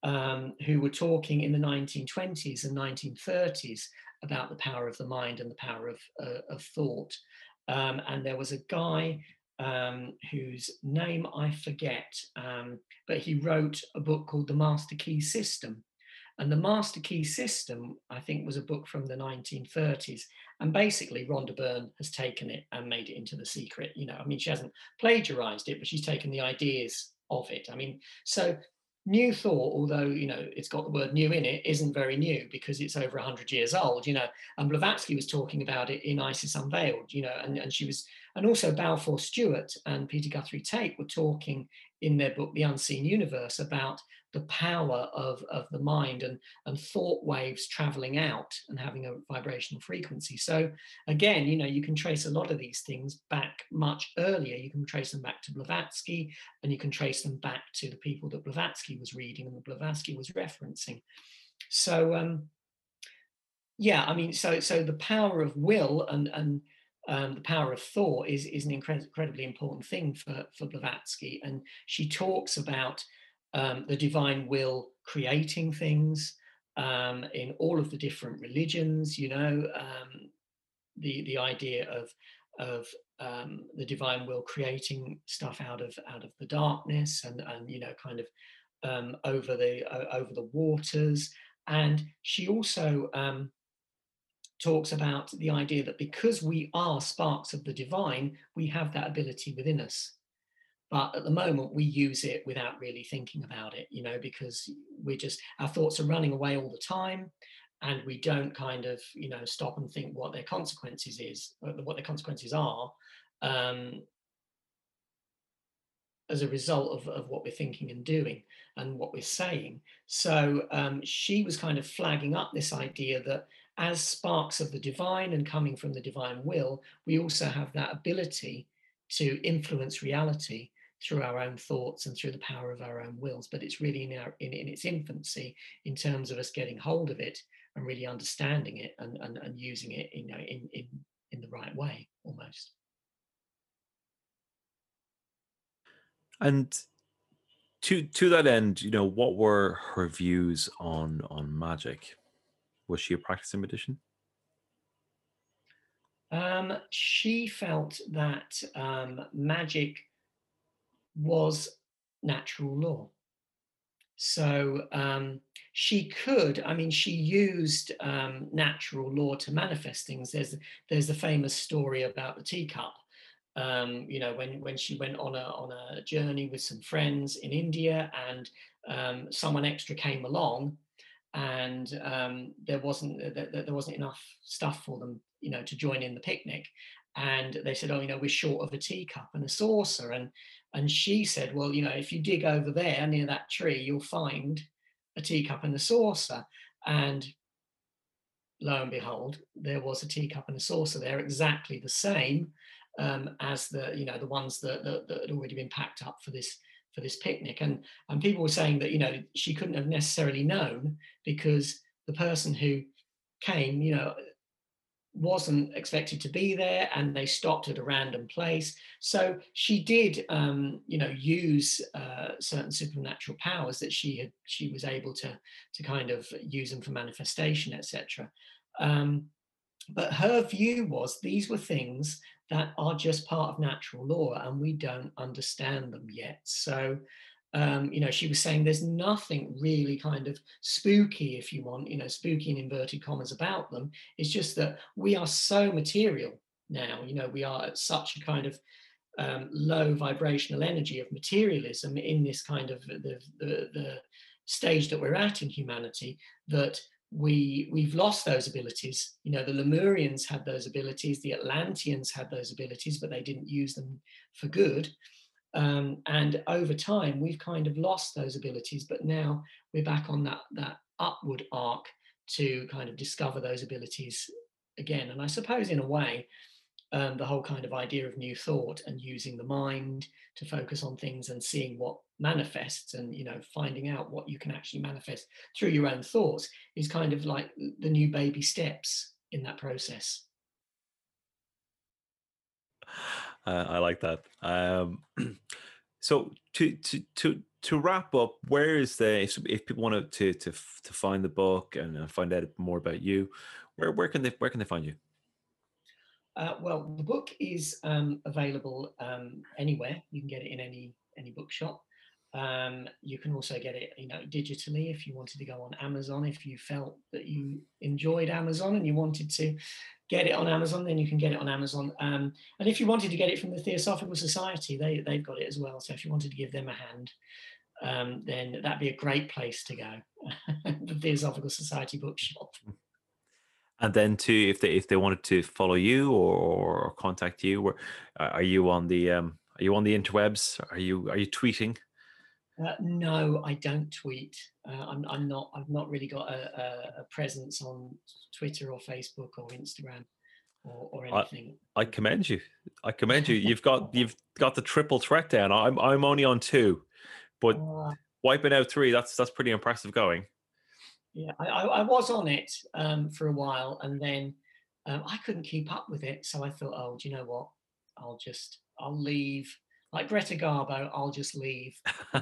um, who were talking in the 1920s and 1930s about the power of the mind and the power of, uh, of thought. Um, and there was a guy um, whose name I forget, um, but he wrote a book called The Master Key System. And the Master Key System, I think, was a book from the 1930s. And basically, Rhonda Byrne has taken it and made it into the secret. You know, I mean, she hasn't plagiarized it, but she's taken the ideas of it. I mean, so new thought, although you know it's got the word new in it, isn't very new because it's over 100 years old. You know, and Blavatsky was talking about it in Isis Unveiled. You know, and, and she was, and also Balfour Stewart and Peter Guthrie Tait were talking in their book The Unseen Universe about the power of, of the mind and, and thought waves traveling out and having a vibrational frequency. So again, you know, you can trace a lot of these things back much earlier. You can trace them back to Blavatsky and you can trace them back to the people that Blavatsky was reading and that Blavatsky was referencing. So um, yeah, I mean, so so the power of will and and um, the power of thought is is an incredibly important thing for for Blavatsky, and she talks about um, the divine will creating things um, in all of the different religions. You know, um, the the idea of of um, the divine will creating stuff out of out of the darkness and and you know kind of um, over the uh, over the waters. And she also um, talks about the idea that because we are sparks of the divine, we have that ability within us but at the moment we use it without really thinking about it you know because we just our thoughts are running away all the time and we don't kind of you know stop and think what their consequences is what their consequences are um, as a result of, of what we're thinking and doing and what we're saying. So um, she was kind of flagging up this idea that as sparks of the divine and coming from the divine will we also have that ability to influence reality through our own thoughts and through the power of our own wills. But it's really in, our, in, in its infancy in terms of us getting hold of it and really understanding it and, and, and using it you know, in, in, in the right way almost. And to to that end, you know, what were her views on on magic? Was she a practicing magician? Um, she felt that um, magic was natural law. So um, she could, I mean, she used um, natural law to manifest things. There's there's the famous story about the teacup. Um, you know, when when she went on a on a journey with some friends in India, and um, someone extra came along, and um, there wasn't there, there wasn't enough stuff for them, you know, to join in the picnic. And they said, oh, you know, we're short of a teacup and a saucer, and and she said, Well, you know, if you dig over there near that tree, you'll find a teacup and a saucer. And lo and behold, there was a teacup and a saucer there, exactly the same um, as the, you know, the ones that, that, that, had already been packed up for this for this picnic. And and people were saying that, you know, she couldn't have necessarily known because the person who came, you know, wasn't expected to be there and they stopped at a random place. So she did um, you know use uh, certain supernatural powers that she had she was able to to kind of use them for manifestation etc um, but her view was these were things that are just part of natural law and we don't understand them yet. So um, you know, she was saying there's nothing really kind of spooky, if you want, you know, spooky in inverted commas about them. It's just that we are so material now, you know, we are at such a kind of um, low vibrational energy of materialism in this kind of the, the, the stage that we're at in humanity that we we've lost those abilities you know the lemurians had those abilities the atlanteans had those abilities but they didn't use them for good um, and over time, we've kind of lost those abilities, but now we're back on that, that upward arc to kind of discover those abilities again. And I suppose, in a way, um, the whole kind of idea of new thought and using the mind to focus on things and seeing what manifests and you know finding out what you can actually manifest through your own thoughts is kind of like the new baby steps in that process Uh, I like that. Um, so to to to to wrap up, where is the if people want to to to find the book and find out more about you, where where can they where can they find you? Uh, well, the book is um, available um, anywhere. You can get it in any any bookshop. Um, you can also get it, you know, digitally if you wanted to go on Amazon. If you felt that you enjoyed Amazon and you wanted to get it on Amazon, then you can get it on Amazon. Um, and if you wanted to get it from the Theosophical Society, they they've got it as well. So if you wanted to give them a hand, um, then that'd be a great place to go. the Theosophical Society bookshop. And then too, if they if they wanted to follow you or, or contact you, or are you on the um, are you on the interwebs? Are you are you tweeting? Uh, no, I don't tweet. Uh, I'm, I'm not. I've not really got a, a, a, presence on Twitter or Facebook or Instagram or, or anything. I, I, commend you. I commend you. You've got you've got the triple threat down. I'm I'm only on two, but uh, wiping out three. That's that's pretty impressive going. Yeah, I, I was on it um, for a while, and then um, I couldn't keep up with it. So I thought, oh, do you know what? I'll just I'll leave like Greta Garbo, I'll just leave.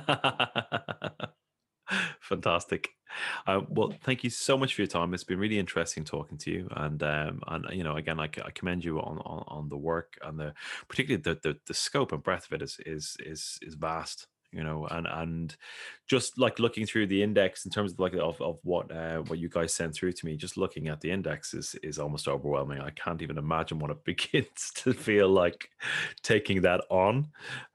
Fantastic. Uh, well, thank you so much for your time. It's been really interesting talking to you, and um, and you know, again, I, I commend you on, on on the work and the particularly the, the the scope and breadth of it is is is is vast you know and and just like looking through the index in terms of like of, of what uh what you guys sent through to me just looking at the index is is almost overwhelming. I can't even imagine what it begins to feel like taking that on.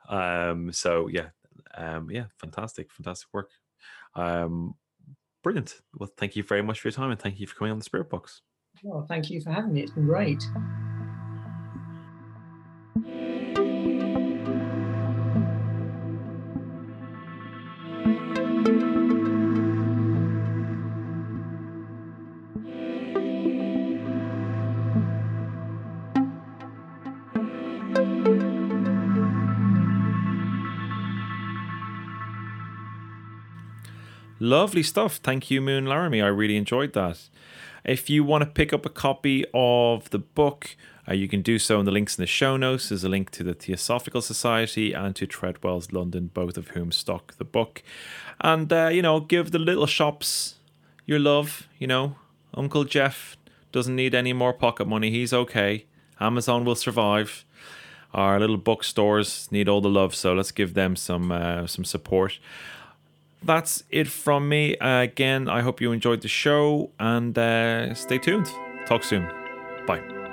Um so yeah um yeah fantastic fantastic work. Um brilliant. Well thank you very much for your time and thank you for coming on the spirit box. Well thank you for having me. It's been great Lovely stuff. Thank you, Moon Laramie. I really enjoyed that. If you want to pick up a copy of the book, uh, you can do so in the links in the show notes. There's a link to the Theosophical Society and to Treadwell's London, both of whom stock the book. And, uh, you know, give the little shops your love. You know, Uncle Jeff doesn't need any more pocket money. He's okay. Amazon will survive. Our little bookstores need all the love, so let's give them some uh, some support that's it from me. Uh, again, I hope you enjoyed the show and uh, stay tuned. Talk soon. Bye.